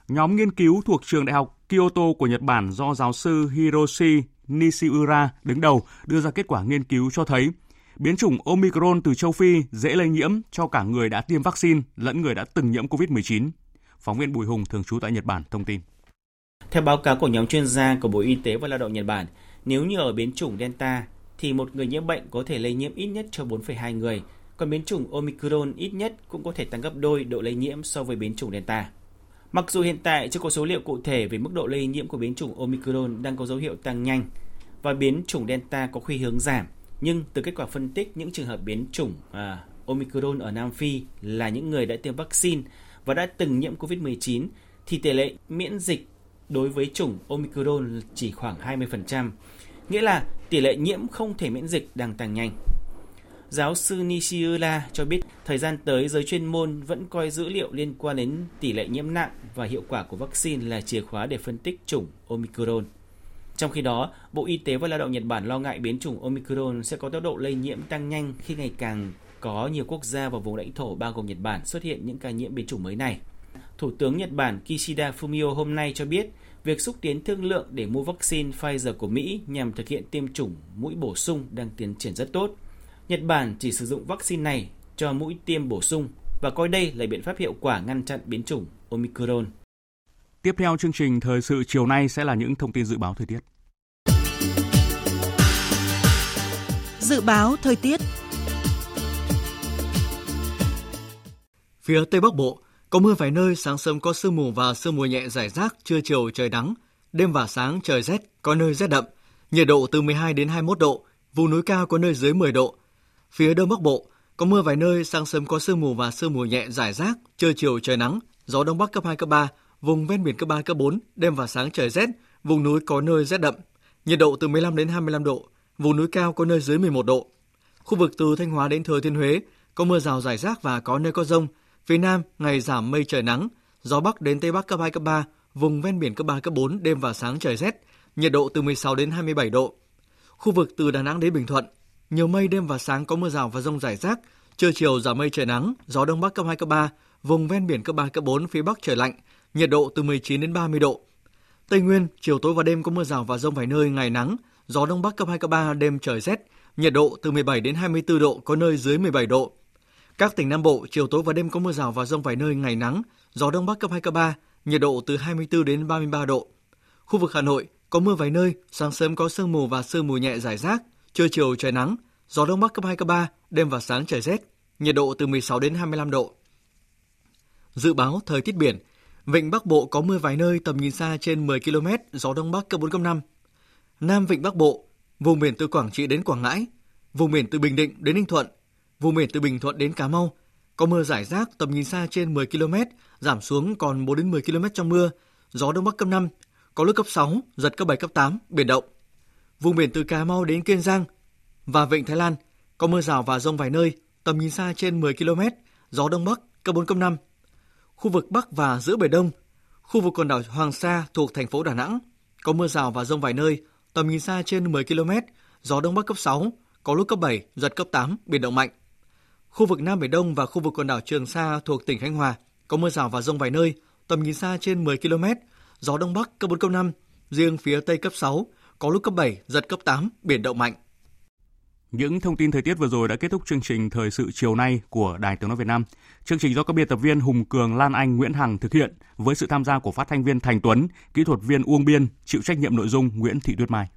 Nhóm nghiên cứu thuộc trường đại học Kyoto của Nhật Bản do giáo sư Hiroshi Nishiura đứng đầu đưa ra kết quả nghiên cứu cho thấy biến chủng Omicron từ châu Phi dễ lây nhiễm cho cả người đã tiêm vaccine lẫn người đã từng nhiễm COVID-19. Phóng viên Bùi Hùng thường trú tại Nhật Bản thông tin. Theo báo cáo của nhóm chuyên gia của Bộ Y tế và Lao động Nhật Bản, nếu như ở biến chủng Delta thì một người nhiễm bệnh có thể lây nhiễm ít nhất cho 4,2 người, còn biến chủng Omicron ít nhất cũng có thể tăng gấp đôi độ lây nhiễm so với biến chủng Delta. Mặc dù hiện tại chưa có số liệu cụ thể về mức độ lây nhiễm của biến chủng Omicron đang có dấu hiệu tăng nhanh và biến chủng Delta có khuynh hướng giảm, nhưng từ kết quả phân tích những trường hợp biến chủng à, Omicron ở Nam Phi là những người đã tiêm vaccine và đã từng nhiễm COVID-19 thì tỷ lệ miễn dịch đối với chủng Omicron chỉ khoảng 20%, nghĩa là tỷ lệ nhiễm không thể miễn dịch đang tăng nhanh. Giáo sư Nishiura cho biết thời gian tới giới chuyên môn vẫn coi dữ liệu liên quan đến tỷ lệ nhiễm nặng và hiệu quả của vaccine là chìa khóa để phân tích chủng Omicron. Trong khi đó, Bộ Y tế và Lao động Nhật Bản lo ngại biến chủng Omicron sẽ có tốc độ lây nhiễm tăng nhanh khi ngày càng có nhiều quốc gia và vùng lãnh thổ bao gồm Nhật Bản xuất hiện những ca nhiễm biến chủng mới này. Thủ tướng Nhật Bản Kishida Fumio hôm nay cho biết việc xúc tiến thương lượng để mua vaccine Pfizer của Mỹ nhằm thực hiện tiêm chủng mũi bổ sung đang tiến triển rất tốt. Nhật Bản chỉ sử dụng vaccine này cho mũi tiêm bổ sung và coi đây là biện pháp hiệu quả ngăn chặn biến chủng Omicron. Tiếp theo chương trình thời sự chiều nay sẽ là những thông tin dự báo thời tiết. Dự báo thời tiết Phía Tây Bắc Bộ, có mưa vài nơi, sáng sớm có sương mù và sương mù nhẹ rải rác, trưa chiều trời nắng, đêm và sáng trời rét, có nơi rét đậm, nhiệt độ từ 12 đến 21 độ, vùng núi cao có nơi dưới 10 độ. Phía Đông Bắc Bộ, có mưa vài nơi, sáng sớm có sương mù và sương mù nhẹ rải rác, trưa chiều trời nắng, gió đông bắc cấp 2 cấp 3, vùng ven biển cấp 3 cấp 4, đêm và sáng trời rét, vùng núi có nơi rét đậm, nhiệt độ từ 15 đến 25 độ, vùng núi cao có nơi dưới 11 độ. Khu vực từ Thanh Hóa đến Thừa Thiên Huế có mưa rào rải rác và có nơi có rông. Phía Nam ngày giảm mây trời nắng, gió bắc đến tây bắc cấp 2 cấp 3, vùng ven biển cấp 3 cấp 4, đêm và sáng trời rét, nhiệt độ từ 16 đến 27 độ. Khu vực từ Đà Nẵng đến Bình Thuận, nhiều mây đêm và sáng có mưa rào và rông rải rác, trưa chiều giảm mây trời nắng, gió đông bắc cấp 2 cấp 3, vùng ven biển cấp 3 cấp 4 phía bắc trời lạnh, nhiệt độ từ 19 đến 30 độ. Tây Nguyên, chiều tối và đêm có mưa rào và rông vài nơi, ngày nắng, gió đông bắc cấp 2 cấp 3, đêm trời rét, nhiệt độ từ 17 đến 24 độ, có nơi dưới 17 độ. Các tỉnh Nam Bộ, chiều tối và đêm có mưa rào và rông vài nơi, ngày nắng, gió đông bắc cấp 2 cấp 3, nhiệt độ từ 24 đến 33 độ. Khu vực Hà Nội có mưa vài nơi, sáng sớm có sương mù và sương mù nhẹ rải rác, trưa chiều trời nắng, gió đông bắc cấp 2 cấp 3, đêm và sáng trời rét, nhiệt độ từ 16 đến 25 độ. Dự báo thời tiết biển, Vịnh Bắc Bộ có mưa vài nơi tầm nhìn xa trên 10 km, gió đông bắc cấp 4 cấp 5. Nam Vịnh Bắc Bộ, vùng biển từ Quảng Trị đến Quảng Ngãi, vùng biển từ Bình Định đến Ninh Thuận, vùng biển từ Bình Thuận đến Cà Mau có mưa rải rác tầm nhìn xa trên 10 km, giảm xuống còn 4 đến 10 km trong mưa, gió đông bắc cấp 5, có lúc cấp 6, giật cấp 7 cấp 8, biển động. Vùng biển từ Cà Mau đến Kiên Giang và Vịnh Thái Lan có mưa rào và rông vài nơi, tầm nhìn xa trên 10 km, gió đông bắc cấp 4 cấp 5. Khu vực Bắc và giữa Biển Đông, khu vực quần đảo Hoàng Sa thuộc thành phố Đà Nẵng có mưa rào và rông vài nơi, tầm nhìn xa trên 10 km, gió đông bắc cấp 6, có lúc cấp 7, giật cấp 8, biển động mạnh. Khu vực Nam Biển Đông và khu vực quần đảo Trường Sa thuộc tỉnh Khánh Hòa có mưa rào và rông vài nơi, tầm nhìn xa trên 10 km, gió đông bắc cấp 4 cấp 5, riêng phía tây cấp 6, có lúc cấp 7, giật cấp 8, biển động mạnh. Những thông tin thời tiết vừa rồi đã kết thúc chương trình thời sự chiều nay của Đài Tiếng nói Việt Nam. Chương trình do các biên tập viên Hùng Cường, Lan Anh, Nguyễn Hằng thực hiện với sự tham gia của phát thanh viên Thành Tuấn, kỹ thuật viên Uông Biên, chịu trách nhiệm nội dung Nguyễn Thị Tuyết Mai.